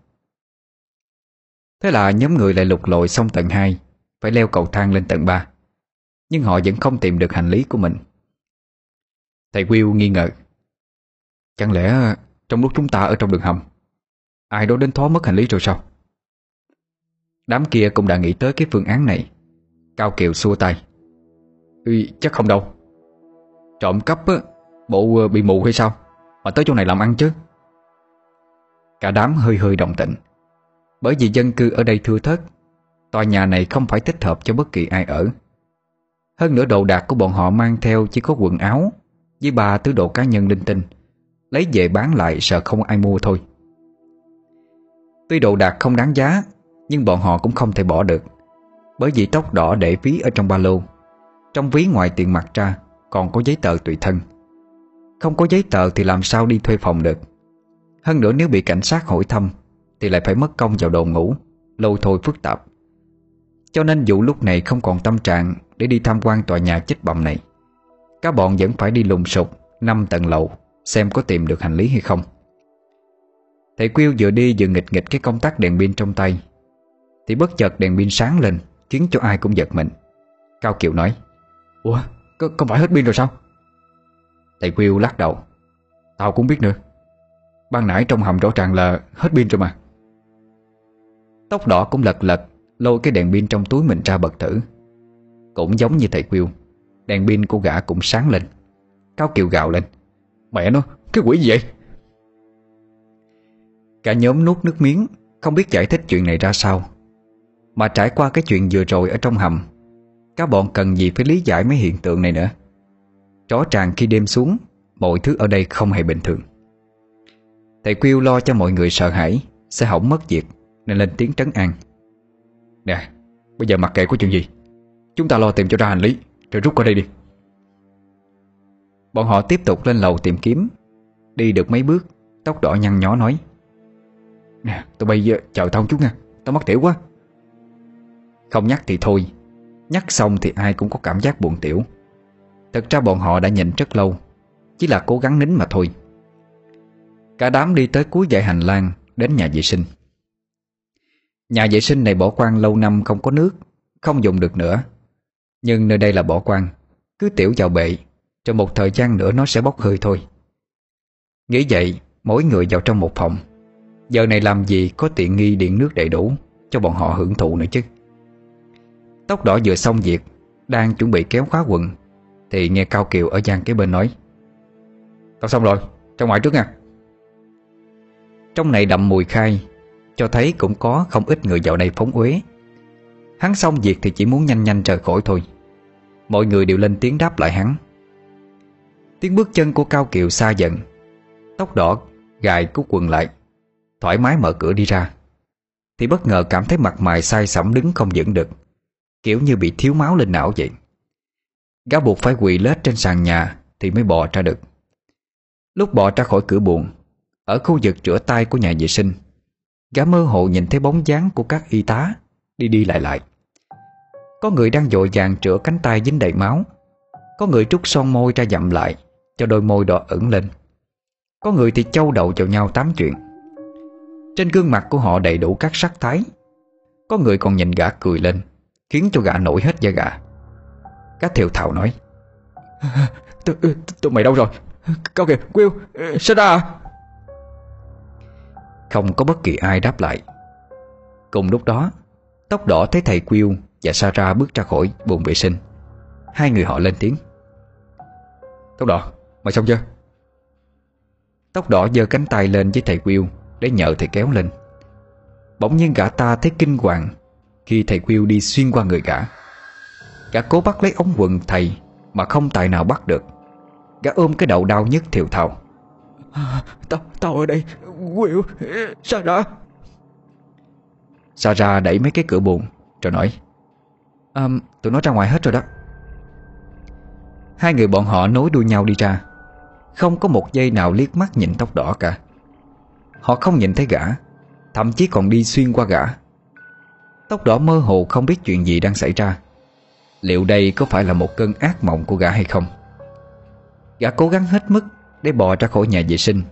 Thế là nhóm người lại lục lội xong tầng 2 Phải leo cầu thang lên tầng 3 Nhưng họ vẫn không tìm được hành lý của mình. Thầy Will nghi ngờ. Chẳng lẽ trong lúc chúng ta ở trong đường hầm Ai đó đến thó mất hành lý rồi sao? Đám kia cũng đã nghĩ tới cái phương án này. Cao Kiều xua tay. Ừ, Chắc không đâu. Trộm cắp á, bộ ờ, bị mù hay sao? Mà tới chỗ này làm ăn chứ. Cả đám hơi hơi đồng tĩnh. Bởi vì dân cư ở đây thưa thớt, Tòa nhà này không phải thích hợp cho bất kỳ ai ở. Hơn nữa đồ đạc của bọn họ mang theo chỉ có quần áo, Với ba thứ đồ cá nhân linh tinh, Lấy về bán lại sợ không ai mua thôi. Tuy đồ đạc không đáng giá, Nhưng bọn họ cũng không thể bỏ được, Bởi vì tóc đỏ để ví ở trong ba lô. Trong ví ngoài tiền mặt ra Còn có giấy tờ tùy thân. Không có giấy tờ thì làm sao đi thuê phòng được? Hơn nữa nếu bị cảnh sát hỏi thăm Thì lại phải mất công vào đồ ngủ Lâu thôi phức tạp. Cho nên vụ lúc này không còn tâm trạng Để đi tham quan tòa nhà chích bầm này. Các bọn vẫn phải đi lùng sục năm tầng lầu Xem có tìm được hành lý hay không. Thầy Quyêu vừa đi vừa nghịch nghịch cái công tắc đèn pin trong tay. Thì bất chợt đèn pin sáng lên Khiến cho ai cũng giật mình. Cao Kiều nói Ủa, có, không phải hết pin rồi sao? Thầy Quyêu lắc đầu Tao cũng biết nữa. Ban nãy trong hầm rõ ràng là hết pin rồi mà. Tóc đỏ cũng lật lật Lôi cái đèn pin trong túi mình ra bật thử. Cũng giống như thầy Quyêu Đèn pin của gã cũng sáng lên Cao Kiều gào lên. Mẹ nó, cái quỷ gì vậy? Cả nhóm nuốt nước miếng Không biết giải thích chuyện này ra sao. Mà trải qua cái chuyện vừa rồi ở trong hầm Các bọn cần gì phải lý giải mấy hiện tượng này nữa? Rõ ràng khi đêm xuống Mọi thứ ở đây không hề bình thường. Thầy Quyêu lo cho mọi người sợ hãi, Sẽ hỏng mất việc, Nên lên tiếng trấn an. Nè, bây giờ mặc kệ có chuyện gì, Chúng ta lo tìm cho ra hành lý, Rồi rút qua đây đi. Bọn họ tiếp tục lên lầu tìm kiếm. Đi được mấy bước, Tóc đỏ nhăn nhó nói, Nè, tụi giờ chờ thông chút nha, Tao mất tiểu quá. Không nhắc thì thôi, Nhắc xong thì ai cũng có cảm giác buồn tiểu. Thật ra bọn họ đã nhịn rất lâu, Chỉ là cố gắng nín mà thôi. Cả đám đi tới cuối dãy hành lang Đến nhà vệ sinh. Nhà vệ sinh này bỏ quan lâu năm không có nước Không dùng được nữa. Nhưng nơi đây là bỏ quan Cứ tiểu vào bệ Trong một thời gian nữa nó sẽ bốc hơi thôi. Nghĩ vậy Mỗi người vào trong một phòng. Giờ này làm gì có tiện nghi điện nước đầy đủ Cho bọn họ hưởng thụ nữa chứ. Tóc đỏ vừa xong việc Đang chuẩn bị kéo khóa quần Thì nghe Cao Kiều ở gian kế bên nói. Tao xong rồi, ra ngoài trước nha. Trong này đậm mùi khai, Cho thấy cũng có không ít người vào đây phóng uế. Hắn xong việc thì chỉ muốn nhanh nhanh rời khỏi thôi. Mọi người đều lên tiếng đáp lại hắn. Tiếng bước chân của Cao Kiều xa dần, Tóc đỏ gài cúc quần lại, Thoải mái mở cửa đi ra. Thì bất ngờ cảm thấy mặt mày sai sẩm đứng không vững được, Kiểu như bị thiếu máu lên não vậy. Gã buộc phải quỳ lết trên sàn nhà Thì mới bò ra được. Lúc bò ra khỏi cửa buồn ở khu vực rửa tay của nhà vệ sinh. Gã mơ hồ nhìn thấy bóng dáng của các y tá, Đi đi lại lại. Có người đang dội vàng rửa cánh tay dính đầy máu. Có người trút son môi ra dặm lại, Cho đôi môi đỏ ửng lên. Có người thì châu đầu vào nhau tám chuyện. Trên gương mặt của họ đầy đủ các sắc thái. Có người còn nhìn gã cười lên, Khiến cho gã nổi hết da gà. Gã thiều thào nói, Tụi mày đâu rồi? Cao kìa, Will, Sarah à? Không có bất kỳ ai đáp lại. Cùng lúc đó, Tóc đỏ thấy thầy Will và Sarah bước ra khỏi buồng vệ sinh. Hai người họ lên tiếng. Tóc đỏ, Mày xong chưa? Tóc đỏ giơ cánh tay lên với thầy Will Để nhờ thầy kéo lên. Bỗng nhiên gã ta thấy kinh hoàng Khi thầy Will đi xuyên qua người gã. Gã cố bắt lấy ống quần thầy Mà không tài nào bắt được. Gã ôm cái đầu đau nhất thiều thào à, Tao tao ở đây Will Sarah Sarah đẩy mấy cái cửa buồn Rồi nói à, Tụi nó ra ngoài hết rồi đó. Hai người bọn họ nối đuôi nhau đi ra. Không có một giây nào liếc mắt nhìn tóc đỏ cả. Họ không nhìn thấy gã Thậm chí còn đi xuyên qua gã. Tóc đỏ mơ hồ không biết chuyện gì đang xảy ra. Liệu đây có phải là một cơn ác mộng của gã hay không? Gã cố gắng hết mức để bò ra khỏi nhà vệ sinh.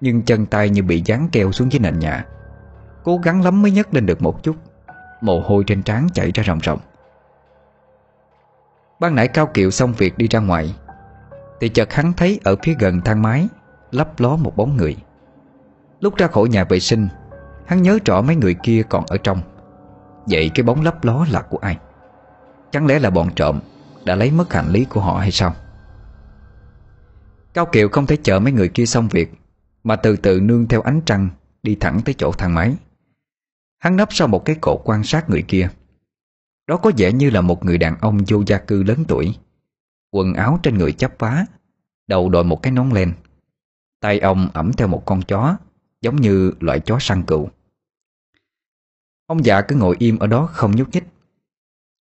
Nhưng chân tay như bị dán keo xuống dưới nền nhà. Cố gắng lắm mới nhấc lên được một chút. Mồ hôi trên trán chảy ra ròng ròng. Ban nãy Cao kiệu xong việc đi ra ngoài, Thì chợt hắn thấy ở phía gần thang máy, Lấp ló một bóng người. Lúc ra khỏi nhà vệ sinh, Hắn nhớ rõ mấy người kia còn ở trong. Vậy cái bóng lấp ló là của ai? Chẳng lẽ là bọn trộm Đã lấy mất hành lý của họ hay sao? Cao Kiều không thể chờ mấy người kia xong việc, Mà từ từ nương theo ánh trăng Đi thẳng tới chỗ thang máy. Hắn nấp sau một cái cột quan sát người kia. Đó có vẻ như là một người đàn ông vô gia cư lớn tuổi. Quần áo trên người chắp vá, Đầu đội một cái nón len. Tay ông ẩm theo một con chó, Giống như loại chó săn cừu. Ông già cứ ngồi im ở đó không nhúc nhích.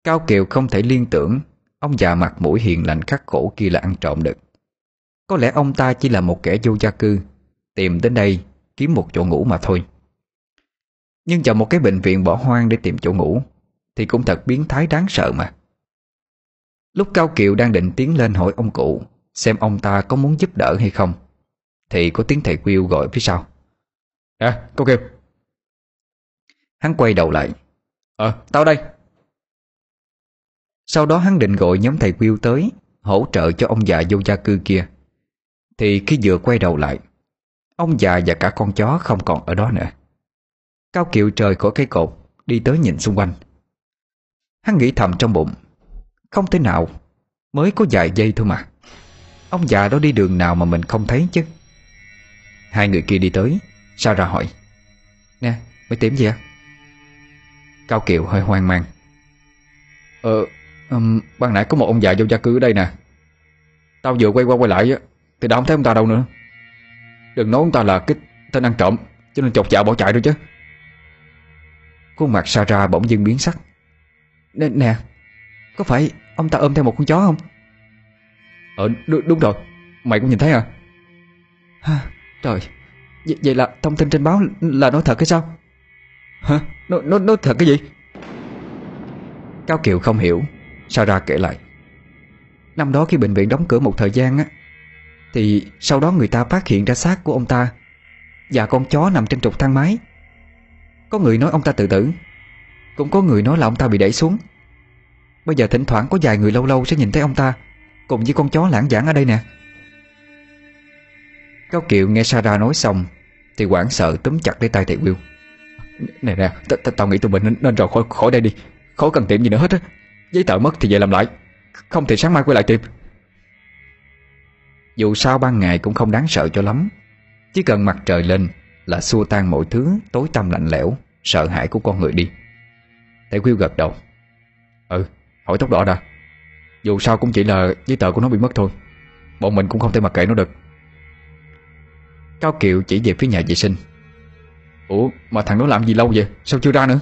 Cao Kiều không thể liên tưởng, Ông già mặt mũi hiền lành khắc khổ kia là ăn trộm được. Có lẽ ông ta chỉ là một kẻ vô gia cư Tìm đến đây kiếm một chỗ ngủ mà thôi. Nhưng vào một cái bệnh viện bỏ hoang để tìm chỗ ngủ Thì cũng thật biến thái đáng sợ mà. Lúc Cao Kiều đang định tiến lên hỏi ông cụ Xem ông ta có muốn giúp đỡ hay không Thì có tiếng thầy Will gọi phía sau. À, Cao Kiều. Hắn quay đầu lại. Ờ, tao đây. Sau đó hắn định gọi nhóm thầy Will tới Hỗ trợ cho ông già vô gia cư kia thì khi vừa quay đầu lại Ông già và cả con chó không còn ở đó nữa. Cao Kiều trời khỏi cây cột Đi tới nhìn xung quanh. Hắn nghĩ thầm trong bụng Không thể nào Mới có vài giây thôi mà. Ông già đó đi đường nào mà mình không thấy chứ? Hai người kia đi tới Sao ra hỏi. Nè mới tìm gì ạ? Cao Kiều hơi hoang mang. Ờ um, Ban nãy có một ông già vô gia cư ở đây nè. Tao vừa quay qua quay lại thì đã không thấy ông ta đâu nữa. Đừng nói ông ta là cái tên ăn trộm Cho nên chột dạ bỏ chạy rồi chứ. Khuôn mặt Sarah bỗng dưng biến sắc. Nè, nè Có phải ông ta ôm theo một con chó không? Ờ đúng, đúng rồi Mày cũng nhìn thấy à? Ha, Trời vậy, vậy là thông tin trên báo là nói thật hay sao? Hả? Nói, nói, nói thật cái gì? Cao Kiều không hiểu Sarah kể lại. Năm đó khi bệnh viện đóng cửa một thời gian á thì sau đó người ta phát hiện ra xác của ông ta. Và con chó nằm trên trục thang máy. Có người nói ông ta tự tử Cũng có người nói là ông ta bị đẩy xuống. Bây giờ thỉnh thoảng có vài người lâu lâu sẽ nhìn thấy ông ta Cùng với con chó lãng giảng ở đây nè. Cao kiệu nghe Sarah nói xong Thì quảng sợ túm chặt lấy tay thầy Will. Nè nè Tao nghĩ tụi mình nên rời khỏi, khỏi đây đi. Khỏi cần tiệm gì nữa hết á. Giấy tờ mất thì về làm lại. Không thì sáng mai quay lại tìm dù sao ban ngày cũng không đáng sợ cho lắm. Chỉ cần mặt trời lên Là xua tan mọi thứ, tối tăm lạnh lẽo, Sợ hãi của con người đi. Thầy quyêu gật đầu. Ừ hỏi tốc độ đã. Dù sao cũng chỉ là giấy tờ của nó bị mất thôi. Bọn mình cũng không thể mặc kệ nó được. Cao Kiều chỉ về phía nhà vệ sinh. Ủa, mà thằng đó làm gì lâu vậy? Sao chưa ra nữa?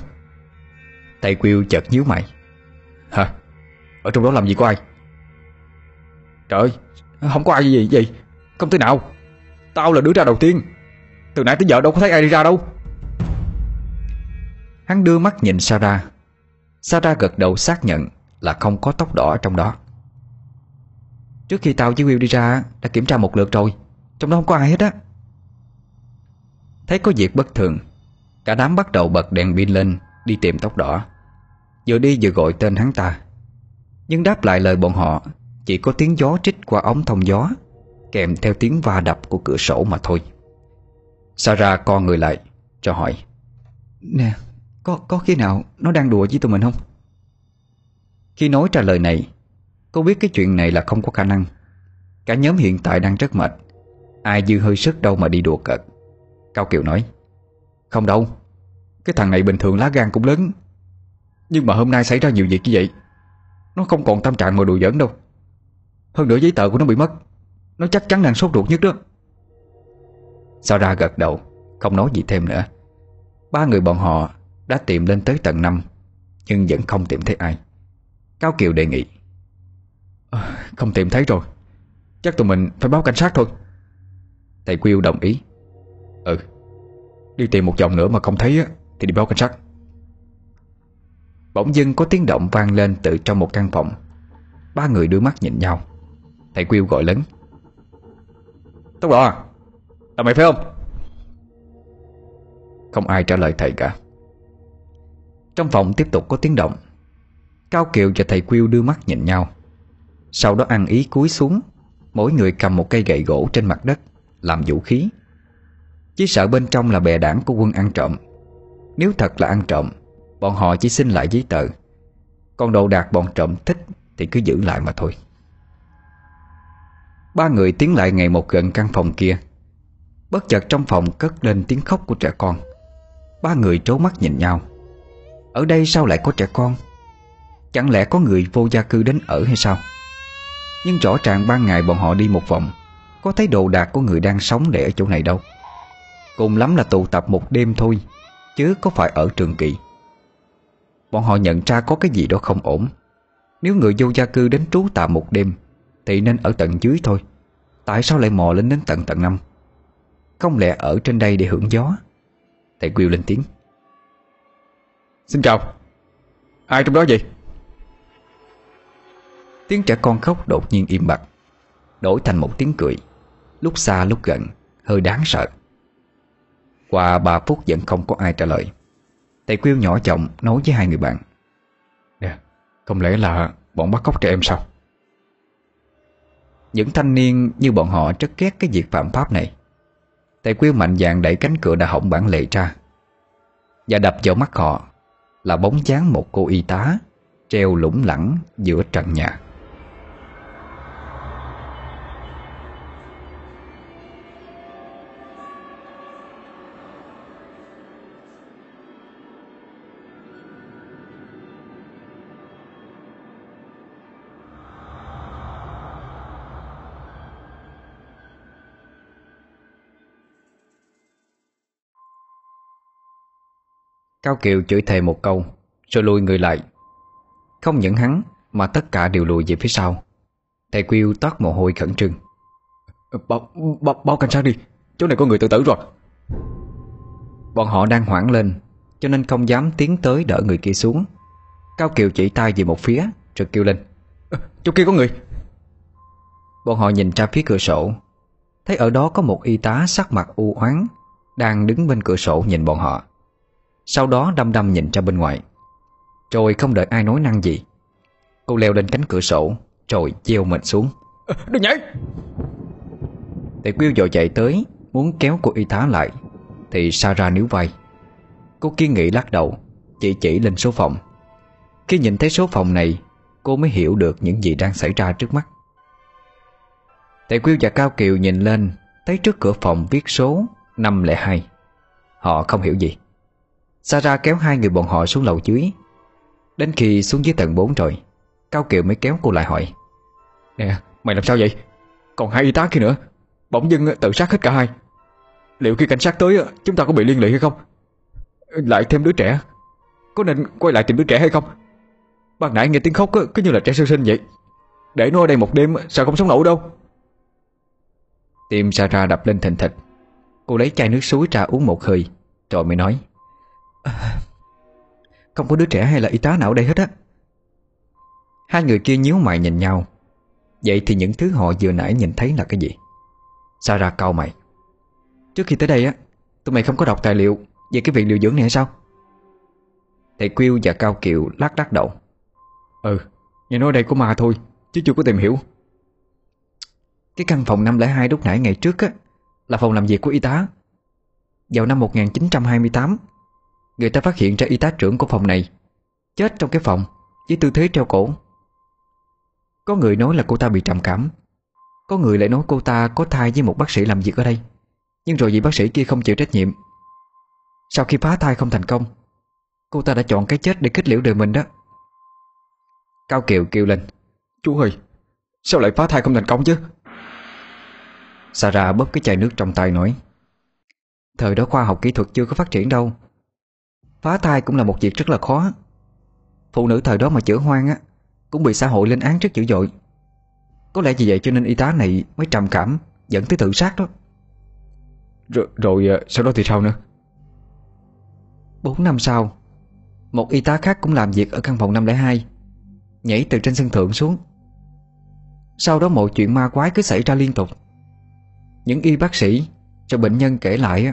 Thầy Quyêu chợt nhíu mày. Hả? Ở trong đó làm gì có ai? Trời không có ai gì gì? Không thể nào. Tao là đứa ra đầu tiên. Từ nãy tới giờ đâu có thấy ai đi ra đâu. Hắn đưa mắt nhìn Sarah. Sarah gật đầu xác nhận Là không có tóc đỏ trong đó. Trước khi tao với Will đi ra, Đã kiểm tra một lượt rồi. Trong đó không có ai hết á. Thấy có việc bất thường, Cả đám bắt đầu bật đèn pin lên, Đi tìm tóc đỏ. Vừa đi vừa gọi tên hắn ta. Nhưng đáp lại lời bọn họ, Chỉ có tiếng gió trích qua ống thông gió Kèm theo tiếng va đập của cửa sổ mà thôi. Sarah co người lại Cho hỏi Nè có, có khi nào nó đang đùa với tụi mình không? Khi nói ra lời này Cô biết cái chuyện này là không có khả năng. Cả nhóm hiện tại đang rất mệt Ai dư hơi sức đâu mà đi đùa cợt. Cao Kiều nói Không đâu Cái thằng này bình thường lá gan cũng lớn Nhưng mà hôm nay xảy ra nhiều việc như vậy Nó không còn tâm trạng mà đùa giỡn đâu hơn nữa giấy tờ của nó bị mất. Nó chắc chắn đang sốt ruột nhất đó. Sao ra gật đầu Không nói gì thêm nữa. Ba người bọn họ đã tìm lên tới tầng 5 Nhưng vẫn không tìm thấy ai. Cao Kiều đề nghị à, Không tìm thấy rồi. Chắc tụi mình phải báo cảnh sát thôi. Thầy Quyêu đồng ý. Ừ Đi tìm một vòng nữa mà không thấy Thì đi báo cảnh sát. Bỗng dưng có tiếng động vang lên từ trong một căn phòng. Ba người đưa mắt nhìn nhau. Thầy Quyêu gọi lớn. Tốc độ à Là mày phải không? Không ai trả lời thầy cả. Trong phòng tiếp tục có tiếng động. Cao Kiều và thầy Quyêu đưa mắt nhìn nhau. Sau đó ăn ý cúi xuống, Mỗi người cầm một cây gậy gỗ trên mặt đất, Làm vũ khí. Chỉ sợ bên trong là bè đảng của quân ăn trộm. Nếu thật là ăn trộm, Bọn họ chỉ xin lại giấy tờ. Còn đồ đạc bọn trộm thích Thì cứ giữ lại mà thôi. Ba người tiến lại ngày một gần căn phòng kia. Bất chợt trong phòng cất lên tiếng khóc của trẻ con. Ba người trố mắt nhìn nhau. Ở đây sao lại có trẻ con? Chẳng lẽ có người vô gia cư đến ở hay sao? Nhưng rõ ràng ban ngày bọn họ đi một vòng, Có thấy đồ đạc của người đang sống để ở chỗ này đâu. Cùng lắm là tụ tập một đêm thôi, Chứ có phải ở trường kỳ. Bọn họ nhận ra có cái gì đó không ổn. Nếu người vô gia cư đến trú tạm một đêm thì nên ở tận dưới thôi. Tại sao lại mò lên đến tận tầng năm? Không lẽ ở trên đây để hưởng gió? Thầy Quyêu lên tiếng. Xin chào. Ai trong đó vậy? Tiếng trẻ con khóc đột nhiên im bặt Đổi thành một tiếng cười Lúc xa lúc gần Hơi đáng sợ. Qua 3 phút vẫn không có ai trả lời. Thầy Quyêu nhỏ giọng nói với hai người bạn. Nè Không lẽ là bọn bắt cóc trẻ em sao những thanh niên như bọn họ rất ghét cái việc phạm pháp này. Thầy Quyêu mạnh dạn đẩy cánh cửa đã hỏng bản lệ ra. Và đập vào mắt họ Là bóng dáng một cô y tá Treo lủng lẳng giữa trần nhà. Cao Kiều chửi thề một câu Rồi lùi người lại. Không những hắn mà tất cả đều lùi về phía sau. Thầy Quyêu toát mồ hôi khẩn trương. Báo, báo, báo cảnh sát đi Chỗ này có người tự tử rồi. Bọn họ đang hoảng lên Cho nên không dám tiến tới đỡ người kia xuống. Cao Kiều chỉ tay về một phía Rồi kêu lên. Chỗ kia có người. Bọn họ nhìn ra phía cửa sổ Thấy ở đó có một y tá sắc mặt u oán Đang đứng bên cửa sổ nhìn bọn họ Sau đó đăm đăm nhìn ra bên ngoài. Rồi không đợi ai nói năng gì Cô leo lên cánh cửa sổ Rồi treo mình xuống. Đừng nhảy! Tề Quyêu dội chạy tới Muốn kéo cô y tá lại Thì Sarah níu vai. Cô kiên nghị lắc đầu Chỉ chỉ lên số phòng. Khi nhìn thấy số phòng này Cô mới hiểu được những gì đang xảy ra trước mắt. Tề Quyêu và Cao Kiều nhìn lên Thấy trước cửa phòng viết số 502 Họ không hiểu gì Sarah kéo hai người bọn họ xuống lầu dưới. Đến khi xuống dưới tầng 4 rồi Cao Kiều mới kéo cô lại hỏi. Nè mày làm sao vậy? Còn hai y tá kia nữa Bỗng dưng tự sát hết cả hai. Liệu khi cảnh sát tới chúng ta có bị liên lụy hay không? Lại thêm đứa trẻ Có nên quay lại tìm đứa trẻ hay không? Ban nãy nghe tiếng khóc cứ như là trẻ sơ sinh vậy. Để nó ở đây một đêm sao không sống nổi đâu? Tim Sarah đập lên thình thịch. Cô lấy chai nước suối ra uống một hơi Rồi mới nói không có đứa trẻ hay là y tá nào ở đây hết á. Hai người kia nhíu mày nhìn nhau. Vậy thì những thứ họ vừa nãy nhìn thấy là cái gì? Sarah cau mày. Trước khi tới đây á, Tụi mày không có đọc tài liệu Về cái viện điều dưỡng này hay sao? Thầy Quyêu và Cao Kiều lắc lắc đầu. Ừ Nghe nói đây của ma thôi, Chứ chưa có tìm hiểu. Cái căn phòng 502 lúc nãy ngày trước á, Là phòng làm việc của y tá. Vào năm 1928 Người ta phát hiện ra y tá trưởng của phòng này. Chết trong cái phòng Với tư thế treo cổ. Có người nói là cô ta bị trầm cảm. Có người lại nói cô ta có thai với một bác sĩ làm việc ở đây. Nhưng rồi vì bác sĩ kia không chịu trách nhiệm. Sau khi phá thai không thành công Cô ta đã chọn cái chết để kết liễu đời mình đó. Cao Kiều kêu lên. Chú ơi Sao lại phá thai không thành công chứ? Sarah bóp cái chai nước trong tay nói. Thời đó khoa học kỹ thuật chưa có phát triển đâu Phá thai cũng là một việc rất là khó. Phụ nữ thời đó mà chữa hoang á Cũng bị xã hội lên án rất dữ dội. Có lẽ vì vậy cho nên y tá này mới trầm cảm Dẫn tới tự sát đó. Rồi, rồi sau đó thì sao nữa? 4 năm sau Một y tá khác cũng làm việc ở căn phòng 502 Nhảy từ trên sân thượng xuống. Sau đó mọi chuyện ma quái cứ xảy ra liên tục. Những y bác sĩ Cho bệnh nhân kể lại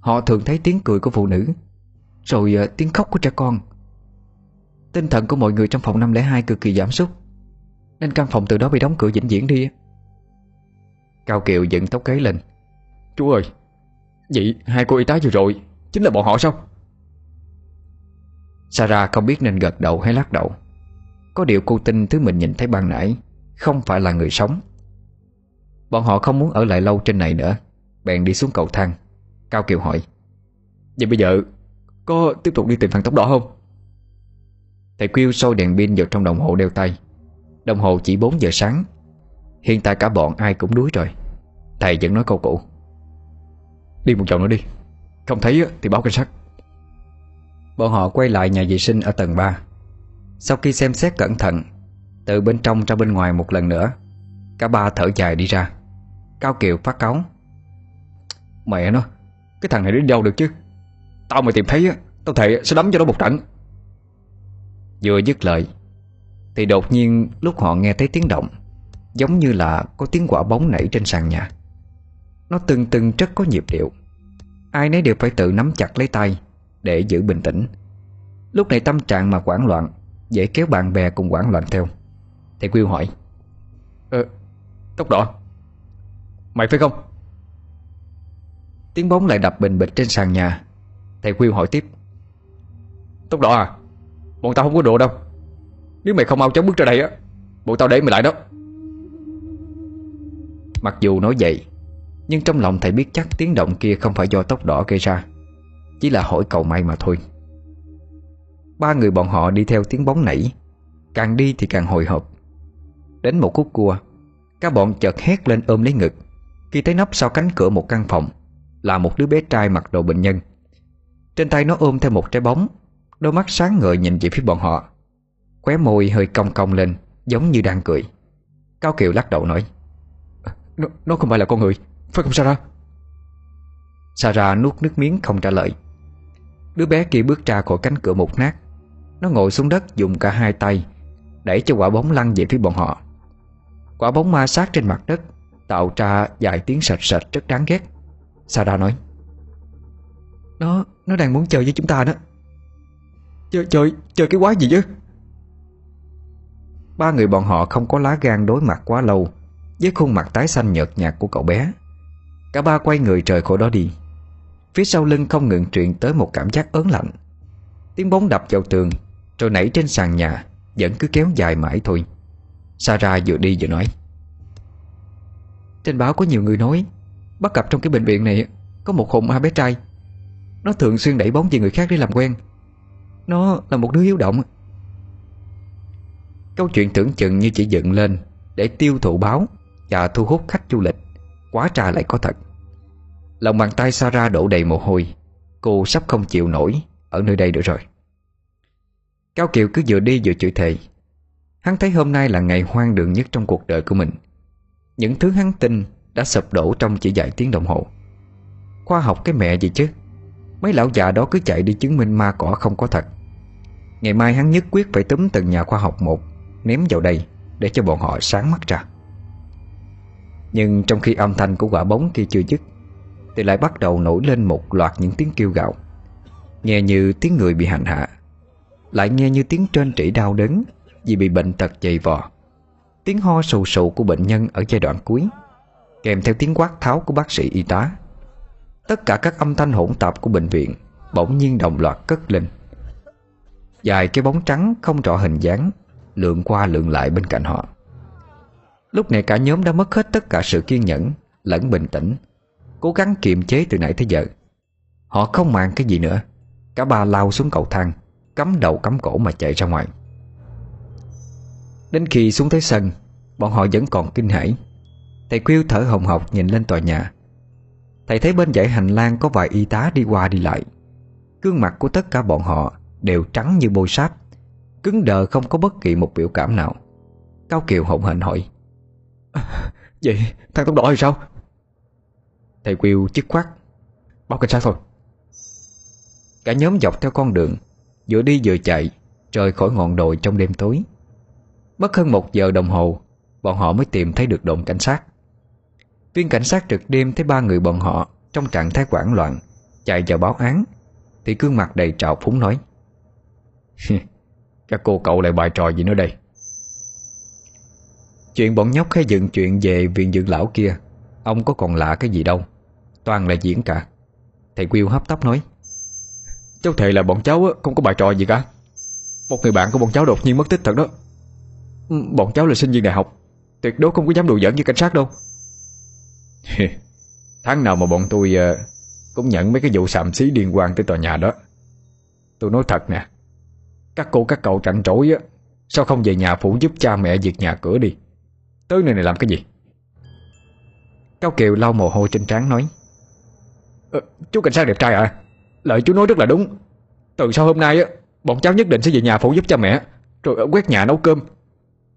Họ thường thấy tiếng cười của phụ nữ Rồi tiếng khóc của trẻ con. Tinh thần của mọi người trong phòng 502 cực kỳ giảm sút. Nên căn phòng từ đó bị đóng cửa vĩnh viễn đi. Cao Kiều dựng tóc gáy lên. Chú ơi Vậy hai cô y tá vừa rồi Chính là bọn họ sao? Sarah không biết nên gật đầu hay lắc đầu. Có điều cô tin thứ mình nhìn thấy ban nãy Không phải là người sống. Bọn họ không muốn ở lại lâu trên này nữa. Bèn đi xuống cầu thang. Cao Kiều hỏi Vậy bây giờ có tiếp tục đi tìm thằng tóc đỏ không? Thầy Quyêu sôi đèn pin vào trong đồng hồ đeo tay. Đồng hồ chỉ 4 giờ sáng. Hiện tại cả bọn ai cũng đuối rồi. Thầy vẫn nói câu cũ. Đi một vòng nữa đi. Không thấy thì báo cảnh sát. Bọn họ quay lại nhà vệ sinh ở tầng 3 Sau khi xem xét cẩn thận, Từ bên trong ra bên ngoài một lần nữa, Cả ba thở dài đi ra. Cao Kiều phát cáu Mẹ nó, Cái thằng này đến đâu được chứ? Tao mà tìm thấy Tao thề sẽ đấm cho nó một trận. Vừa dứt lời Thì đột nhiên lúc họ nghe thấy tiếng động Giống như là có tiếng quả bóng nảy trên sàn nhà. Nó từng từng rất có nhịp điệu. Ai nấy đều phải tự nắm chặt lấy tay Để giữ bình tĩnh. Lúc này tâm trạng mà quảng loạn Dễ kéo bạn bè cùng quảng loạn theo. Thầy Quyêu hỏi Ờ, tóc đỏ Mày phải không? Tiếng bóng lại đập bình bịch trên sàn nhà Thầy Quyêu hỏi tiếp. Tóc đỏ à Bọn tao không có đồ đâu. Nếu mày không mau chóng bước ra đây á, Bọn tao để mày lại đó. Mặc dù nói vậy, Nhưng trong lòng thầy biết chắc tiếng động kia Không phải do tóc đỏ gây ra, Chỉ là hỏi cầu may mà thôi. Ba người bọn họ đi theo tiếng bóng nảy, Càng đi thì càng hồi hộp. Đến một khúc cua, Các bọn chợt hét lên ôm lấy ngực. Khi thấy nắp sau cánh cửa một căn phòng, Là một đứa bé trai mặc đồ bệnh nhân. Trên tay nó ôm theo một trái bóng. Đôi mắt sáng ngời nhìn về phía bọn họ. Khóe môi hơi cong cong lên Giống như đang cười. Cao Kiều lắc đầu nói Nó, nó không phải là con người Phải không Sarah? Sarah nuốt nước miếng không trả lời. Đứa bé kia bước ra khỏi cánh cửa một nát. Nó ngồi xuống đất dùng cả hai tay Đẩy cho quả bóng lăn về phía bọn họ. Quả bóng ma sát trên mặt đất Tạo ra vài tiếng sạch sạch rất đáng ghét. Sarah nói nó nó đang muốn chơi với chúng ta đó. Chơi chơi chơi cái quái gì chứ? Ba người bọn họ không có lá gan đối mặt quá lâu, Với khuôn mặt tái xanh nhợt nhạt của cậu bé. Cả ba quay người trời khỏi đó đi. Phía sau lưng không ngừng truyền tới một cảm giác ớn lạnh. Tiếng bóng đập vào tường, Rồi nảy trên sàn nhà, Vẫn cứ kéo dài mãi thôi. Sarah vừa đi vừa nói. Trên báo có nhiều người nói, Bắt gặp trong cái bệnh viện này Có một hồn ma bé trai. Nó thường xuyên đẩy bóng về người khác để làm quen. Nó là một đứa hiếu động. Câu chuyện tưởng chừng như chỉ dựng lên Để tiêu thụ báo Và thu hút khách du lịch. Quá trà lại có thật. Lòng bàn tay Sarah đổ đầy mồ hôi. Cô sắp không chịu nổi. Ở nơi đây nữa rồi. Cao Kiều cứ vừa đi vừa chửi thề. Hắn thấy hôm nay là ngày hoang đường nhất trong cuộc đời của mình. Những thứ hắn tin Đã sụp đổ trong chỉ vài tiếng đồng hồ. Khoa học cái mẹ gì chứ? Mấy lão già đó cứ chạy đi chứng minh ma cỏ không có thật. Ngày mai hắn nhất quyết phải túm từng nhà khoa học một, Ném vào đây Để cho bọn họ sáng mắt ra. Nhưng trong khi âm thanh của quả bóng kia chưa dứt, Thì lại bắt đầu nổi lên một loạt những tiếng kêu gạo Nghe như tiếng người bị hành hạ, Lại nghe như tiếng trên trĩ đau đớn Vì bị bệnh tật dày vò. Tiếng ho sù sụ của bệnh nhân ở giai đoạn cuối, Kèm theo tiếng quát tháo của bác sĩ y tá. Tất cả các âm thanh hỗn tạp của bệnh viện Bỗng nhiên đồng loạt cất lên. Dài cái bóng trắng không rõ hình dáng, Lượn qua lượn lại bên cạnh họ. Lúc này cả nhóm đã mất hết tất cả sự kiên nhẫn, Lẫn bình tĩnh, Cố gắng kiềm chế từ nãy tới giờ. Họ không màng cái gì nữa. Cả ba lao xuống cầu thang, Cắm đầu cắm cổ mà chạy ra ngoài. Đến khi xuống tới sân, Bọn họ vẫn còn kinh hãi. Thầy Quyêu thở hồng hộc nhìn lên tòa nhà. Thầy thấy bên dãy hành lang có vài y tá đi qua đi lại. Gương mặt của tất cả bọn họ Đều trắng như bôi sáp Cứng đờ không có bất kỳ một biểu cảm nào. Cao Kiều hỗn hển hỏi Vậy thằng tóc đỏ thì sao? Thầy Quyêu chức khoát Báo cảnh sát thôi. Cả nhóm dọc theo con đường Vừa đi vừa chạy Rời khỏi ngọn đồi trong đêm tối. Mất hơn một giờ đồng hồ Bọn họ mới tìm thấy được đồn cảnh sát Viên cảnh sát trực đêm thấy ba người bọn họ Trong trạng thái hoảng loạn, Chạy vào báo án, Thì gương mặt đầy trào phúng nói Các cô cậu lại bài trò gì nữa đây? Chuyện bọn nhóc hay dựng chuyện về viện dưỡng lão kia, Ông có còn lạ cái gì đâu, Toàn là diễn cả. Thầy Quyêu hấp tấp nói, Cháu thề là bọn cháu không có bài trò gì cả. Một người bạn của bọn cháu đột nhiên mất tích thật đó. Bọn cháu là sinh viên đại học, Tuyệt đối không có dám đùa giỡn với cảnh sát đâu. Tháng nào mà bọn tôi ờ, Cũng nhận mấy cái vụ sàm xí liên quan tới tòa nhà đó. Tôi nói thật nè Các cô các cậu rảnh rỗi á Sao không về nhà phụ giúp cha mẹ việc nhà cửa đi? Tới nơi này làm cái gì? Cao Kiều lau mồ hôi trên trán nói ờ, Chú cảnh sát đẹp trai à Lời chú nói rất là đúng. Từ sau hôm nay á Bọn cháu nhất định sẽ về nhà phụ giúp cha mẹ Rồi quét nhà nấu cơm.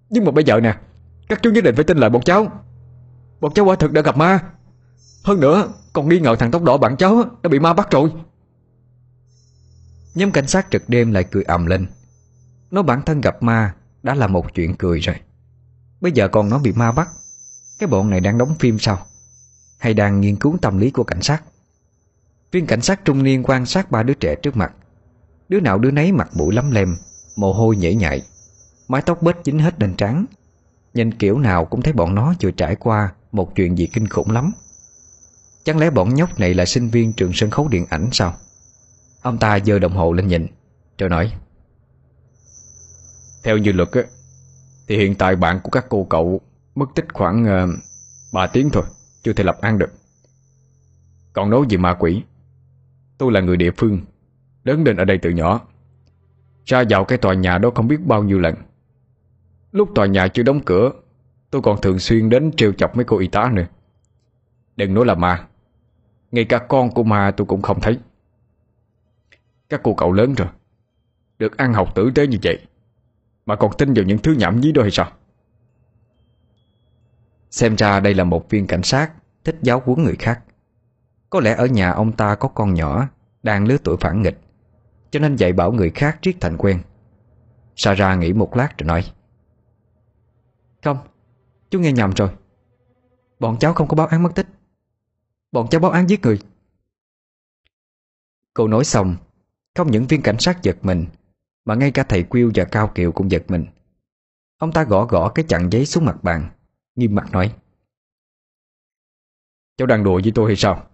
Nhưng mà bây giờ nè Các chú nhất định phải tin lời bọn cháu. Bọn cháu quả thực đã gặp ma. Hơn nữa, còn nghi ngờ thằng tóc đỏ bạn cháu Đã bị ma bắt rồi. Nhóm cảnh sát trực đêm lại cười ầm lên. Nó bản thân gặp ma Đã là một chuyện cười rồi. Bây giờ còn nó bị ma bắt, Cái bọn này đang đóng phim sao? Hay đang nghiên cứu tâm lý của cảnh sát? Viên cảnh sát trung niên quan sát ba đứa trẻ trước mặt. Đứa nào đứa nấy mặt mũi lắm lem, Mồ hôi nhễ nhại. Mái tóc bết dính hết lên trắng. Nhìn kiểu nào cũng thấy bọn nó vừa trải qua một chuyện gì kinh khủng lắm. Chẳng lẽ bọn nhóc này là sinh viên trường sân khấu điện ảnh sao? Ông ta giơ đồng hồ lên nhìn Rồi nói. Theo như luật á Thì hiện tại bạn của các cô cậu Mất tích khoảng ờ, uh, 3 tiếng thôi Chưa thể lập án được. Còn nói về ma quỷ Tôi là người địa phương Lớn lên ở đây từ nhỏ. Ra vào cái tòa nhà đó không biết bao nhiêu lần. Lúc tòa nhà chưa đóng cửa Tôi còn thường xuyên đến trêu chọc mấy cô y tá nữa. Đừng nói là ma. Ngay cả con của ma tôi cũng không thấy. Các cô cậu lớn rồi. Được ăn học tử tế như vậy, Mà còn tin vào những thứ nhảm nhí đó hay sao? Xem ra đây là một viên cảnh sát, Thích giáo huấn người khác. Có lẽ ở nhà ông ta có con nhỏ, Đang lứa tuổi phản nghịch, Cho nên dạy bảo người khác triết thành quen. Sarah nghĩ một lát rồi nói. Không Chú nghe nhầm rồi. Bọn cháu không có báo án mất tích. Bọn cháu báo án giết người. Cô nói xong, Không những viên cảnh sát giật mình, Mà ngay cả thầy Quyêu và Cao Kiều cũng giật mình. Ông ta gõ gõ cái chặn giấy xuống mặt bàn, Nghiêm mặt nói. Cháu đang đùa với tôi hay sao?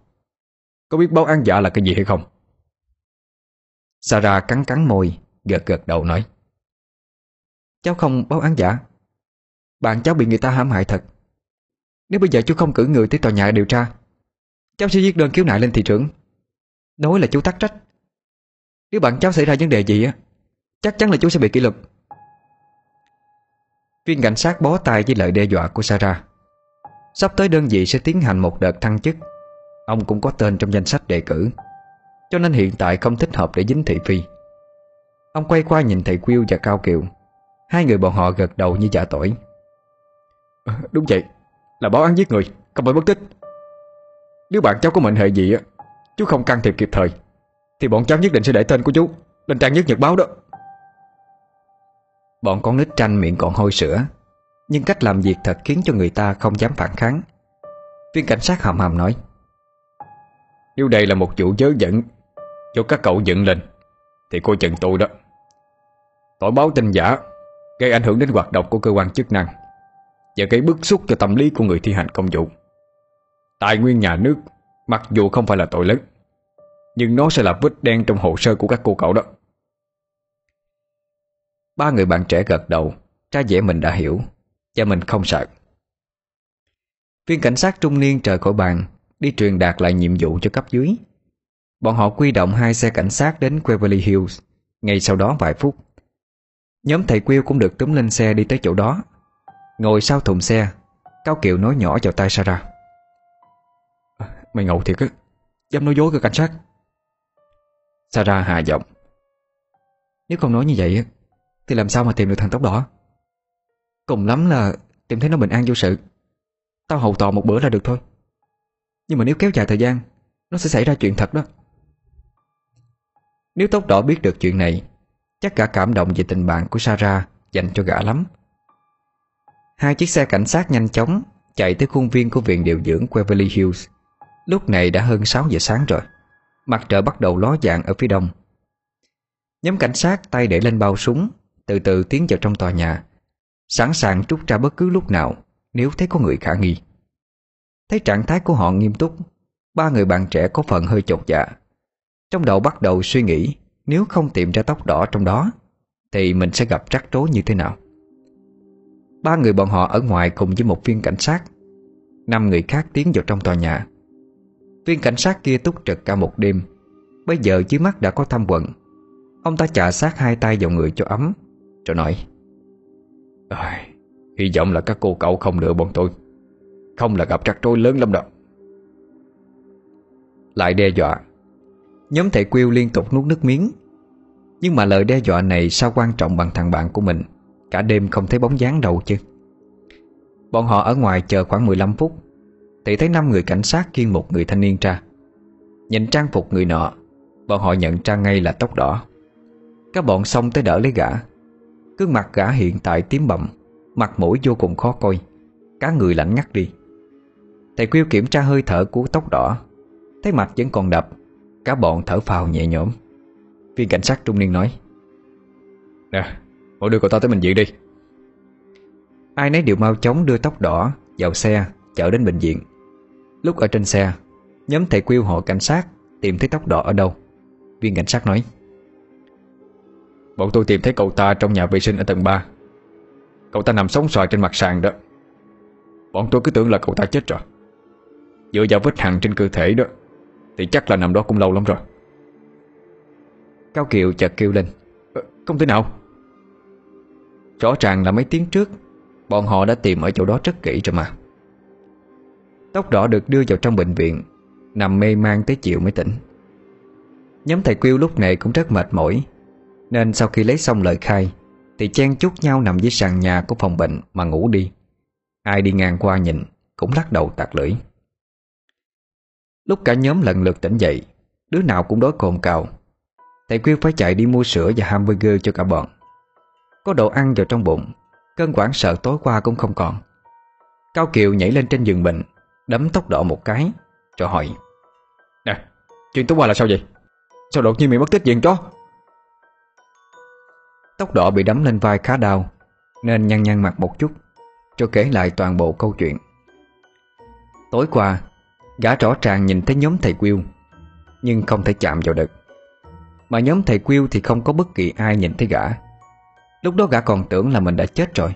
Có biết báo án giả là cái gì hay không? Sarah cắn cắn môi, Gật gật đầu nói. Cháu không báo án giả. Bạn cháu bị người ta hãm hại thật. Nếu bây giờ chú không cử người tới tòa nhà điều tra, Cháu sẽ viết đơn khiếu nại lên thị trưởng. Nói là chú tắc trách. Nếu bạn cháu xảy ra vấn đề gì á, Chắc chắn là chú sẽ bị kỷ luật. Viên cảnh sát bó tay với lời đe dọa của Sarah. Sắp tới đơn vị sẽ tiến hành một đợt thăng chức. Ông cũng có tên trong danh sách đề cử, Cho nên hiện tại không thích hợp để dính thị phi. Ông quay qua nhìn thầy Quyêu và Cao Kiều. Hai người bọn họ gật đầu như giả tỏi à, Đúng vậy Là báo án giết người Không phải mất tích. Nếu bạn cháu có mệnh hệ gì á Chú không can thiệp kịp thời Thì bọn cháu nhất định sẽ để tên của chú Lên trang nhất nhật báo đó. Bọn con nít tranh miệng còn hôi sữa Nhưng cách làm việc thật khiến cho người ta không dám phản kháng. Viên cảnh sát hầm hầm nói Nếu đây là một vụ dớ dẫn Cho các cậu dựng lên Thì coi chừng tôi đó. Tội báo tin giả Gây ảnh hưởng đến hoạt động của cơ quan chức năng và gây bức xúc cho tâm lý của người thi hành công vụ. Tài nguyên nhà nước, Mặc dù không phải là tội lớn, Nhưng nó sẽ là vết đen trong hồ sơ của các cô cậu đó. Ba người bạn trẻ gật đầu, Ra vẻ mình đã hiểu, Và mình không sợ. Viên cảnh sát trung niên trời khỏi bàn, Đi truyền đạt lại nhiệm vụ cho cấp dưới. Bọn họ quy động hai xe cảnh sát đến Beverly Hills. Ngay sau đó vài phút, Nhóm thầy Quyêu cũng được túm lên xe đi tới chỗ đó. Ngồi sau thùng xe Cao Kiều nói nhỏ vào tay Sarah. Mày ngầu thiệt á Dám nói dối cơ cảnh sát. Sarah hạ giọng. Nếu không nói như vậy Thì làm sao mà tìm được thằng tóc đỏ? Cùng lắm là tìm thấy nó bình an vô sự. Tao hầu tò một bữa là được thôi. Nhưng mà nếu kéo dài thời gian Nó sẽ xảy ra chuyện thật đó. Nếu tóc đỏ biết được chuyện này Chắc cả cảm động về tình bạn của Sarah Dành cho gã lắm Hai chiếc xe cảnh sát nhanh chóng Chạy tới khuôn viên của viện điều dưỡng Beverly Hills. Lúc này đã hơn 6 giờ sáng rồi. Mặt trời bắt đầu ló dạng ở phía đông. Nhóm cảnh sát tay để lên bao súng, Từ từ tiến vào trong tòa nhà. Sẵn sàng trút ra bất cứ lúc nào, Nếu thấy có người khả nghi. Thấy trạng thái của họ nghiêm túc, Ba người bạn trẻ có phần hơi chột dạ. Trong đầu bắt đầu suy nghĩ, Nếu không tìm ra tóc đỏ trong đó, Thì mình sẽ gặp rắc rối như thế nào? Ba người bọn họ ở ngoài cùng với một viên cảnh sát. Năm người khác tiến vào trong tòa nhà. Viên cảnh sát kia túc trực cả một đêm. Bây giờ dưới mắt đã có thăm quận. Ông ta chà sát hai tay vào người cho ấm Rồi nói à, Hy vọng là các cô cậu không lừa bọn tôi. Không là gặp rắc rối lớn lắm đâu. Lại đe dọa. Nhóm thầy Quyêu liên tục nuốt nước miếng. Nhưng mà lời đe dọa này sao quan trọng bằng thằng bạn của mình? Cả đêm không thấy bóng dáng đâu chứ. Bọn họ ở ngoài chờ khoảng 15 phút Thì thấy năm người cảnh sát kiên một người thanh niên ra. Nhìn trang phục người nọ Bọn họ nhận ra ngay là tóc đỏ. Các bọn xông tới đỡ lấy gã. Cương mặt gã hiện tại tím bầm Mặt mũi vô cùng khó coi Cá người lạnh ngắt đi. Thầy Quyêu kiểm tra hơi thở của tóc đỏ Thấy mặt vẫn còn đập Cả bọn thở phào nhẹ nhõm. Viên cảnh sát trung niên nói Nè, mỗi đưa cậu ta tới bệnh viện đi. Ai nấy đều mau chóng đưa tóc đỏ Vào xe chở đến bệnh viện. Lúc ở trên xe Nhóm thầy Quyêu họ cảnh sát Tìm thấy tóc đỏ ở đâu? Viên cảnh sát nói. Bọn tôi tìm thấy cậu ta trong nhà vệ sinh ở tầng 3 Cậu ta nằm sống xoài trên mặt sàn đó. Bọn tôi cứ tưởng là cậu ta chết rồi. Dựa vào vết hằn trên cơ thể đó Thì chắc là nằm đó cũng lâu lắm rồi. Cao Kiều chợt kêu lên. Ờ, Không thể nào Rõ ràng là mấy tiếng trước, Bọn họ đã tìm ở chỗ đó rất kỹ rồi mà. Tóc đỏ được đưa vào trong bệnh viện, Nằm mê man tới chiều mới tỉnh. Nhóm thầy Quyêu lúc này cũng rất mệt mỏi, Nên sau khi lấy xong lời khai, Thì chen chúc nhau nằm dưới sàn nhà của phòng bệnh mà ngủ đi. Ai đi ngang qua nhìn, Cũng lắc đầu tạc lưỡi. Lúc cả nhóm lần lượt tỉnh dậy, Đứa nào cũng đói cồn cào. Thầy Quyêu phải chạy đi mua sữa và hamburger cho cả bọn. Có đồ ăn vào trong bụng Cơn quảng sợ tối qua cũng không còn Cao Kiều nhảy lên trên giường bệnh Đấm tốc độ một cái Rồi hỏi Nè, chuyện tối qua là sao vậy? Sao đột nhiên mày mất tích diện chó? Tốc độ bị đấm lên vai khá đau Nên nhăn nhăn mặt một chút Cho kể lại toàn bộ câu chuyện Tối qua Gã rõ ràng nhìn thấy nhóm thầy Quyêu Nhưng không thể chạm vào được Mà nhóm thầy Quyêu thì không có bất kỳ ai nhìn thấy gã Lúc đó gã còn tưởng là mình đã chết rồi.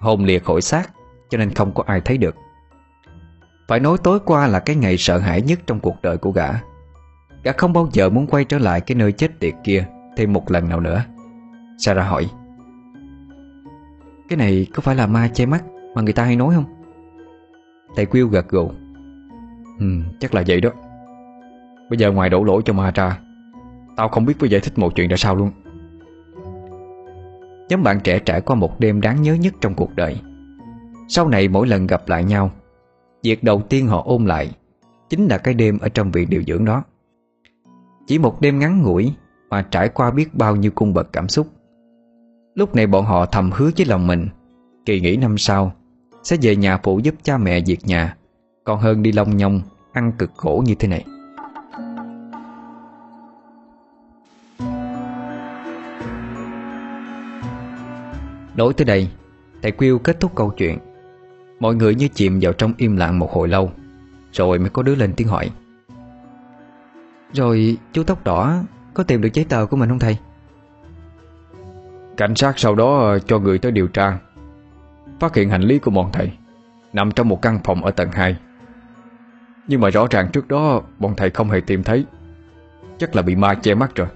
Hồn liệt khỏi xác Cho nên không có ai thấy được. Phải nói tối qua là cái ngày sợ hãi nhất trong cuộc đời của gã. Gã không bao giờ muốn quay trở lại cái nơi chết tiệt kia Thêm một lần nào nữa. Sarah hỏi Cái này có phải là ma che mắt Mà người ta hay nói không? Thầy Quyêu gật gù Ừ, chắc là vậy đó. Bây giờ ngoài đổ lỗi cho ma ra Tao không biết phải giải thích một chuyện ra sao luôn. Nhóm bạn trẻ trải qua một đêm đáng nhớ nhất trong cuộc đời. Sau này mỗi lần gặp lại nhau, Việc đầu tiên họ ôm lại Chính là cái đêm ở trong viện điều dưỡng đó. Chỉ một đêm ngắn ngủi Mà trải qua biết bao nhiêu cung bậc cảm xúc. Lúc này bọn họ thầm hứa với lòng mình, Kỳ nghỉ năm sau, Sẽ về nhà phụ giúp cha mẹ việc nhà, Còn hơn đi long nhông Ăn cực khổ như thế này. Nói tới đây, Thầy Quyêu kết thúc câu chuyện. Mọi người như chìm vào trong im lặng một hồi lâu, Rồi mới có đứa lên tiếng hỏi. Rồi, chú tóc đỏ, Có tìm được giấy tờ của mình không thầy? Cảnh sát sau đó cho người tới điều tra. Phát hiện hành lý của bọn thầy Nằm trong một căn phòng ở tầng 2 Nhưng mà rõ ràng trước đó, Bọn thầy không hề tìm thấy. Chắc là bị ma che mắt rồi.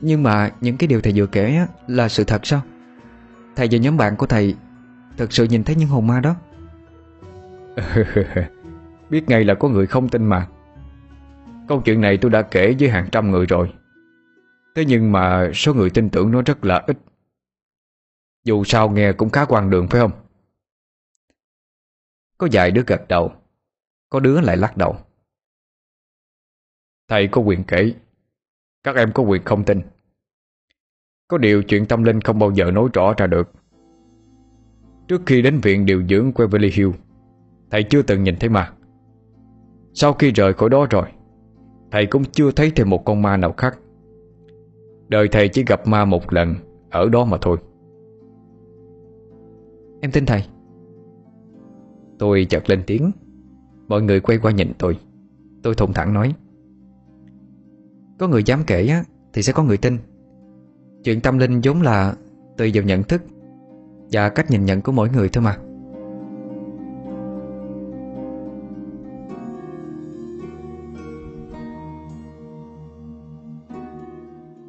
Nhưng mà những cái điều thầy vừa kể á, là sự thật sao? Thầy và nhóm bạn của thầy thật sự nhìn thấy những hồn ma đó. Biết ngay là có người không tin mà. Câu chuyện này tôi đã kể với hàng trăm người rồi. Thế nhưng mà số người tin tưởng nó rất là ít. Dù sao nghe cũng khá quan đường phải không? Có vài đứa gật đầu Có đứa lại lắc đầu. Thầy có quyền kể. Các em có quyền không tin. Có điều chuyện tâm linh không bao giờ nói rõ ra được. Trước khi đến viện điều dưỡng Beverly Hills Thầy chưa từng nhìn thấy ma. Sau khi rời khỏi đó rồi Thầy cũng chưa thấy thêm một con ma nào khác. Đời thầy chỉ gặp ma một lần Ở đó mà thôi. Em tin thầy. Tôi chợt lên tiếng. Mọi người quay qua nhìn tôi. Tôi thùng thẳng nói có người dám kể á, thì sẽ có người tin. Chuyện tâm linh vốn là Tùy vào nhận thức Và cách nhìn nhận của mỗi người thôi mà.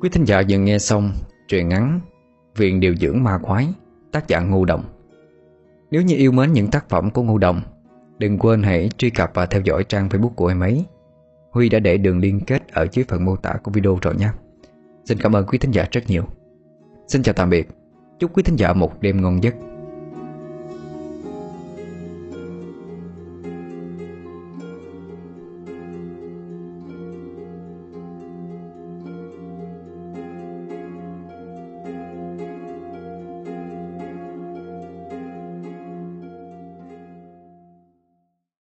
Quý thính giả vừa nghe xong Truyện ngắn Viện điều dưỡng ma quái Tác giả Ngô Đồng. Nếu như yêu mến những tác phẩm của Ngô Đồng Đừng quên hãy truy cập và theo dõi trang facebook của em ấy. Huy đã để đường liên kết ở dưới phần mô tả của video rồi nha. Xin cảm ơn quý thính giả rất nhiều. Xin chào tạm biệt. Chúc quý thính giả một đêm ngon giấc.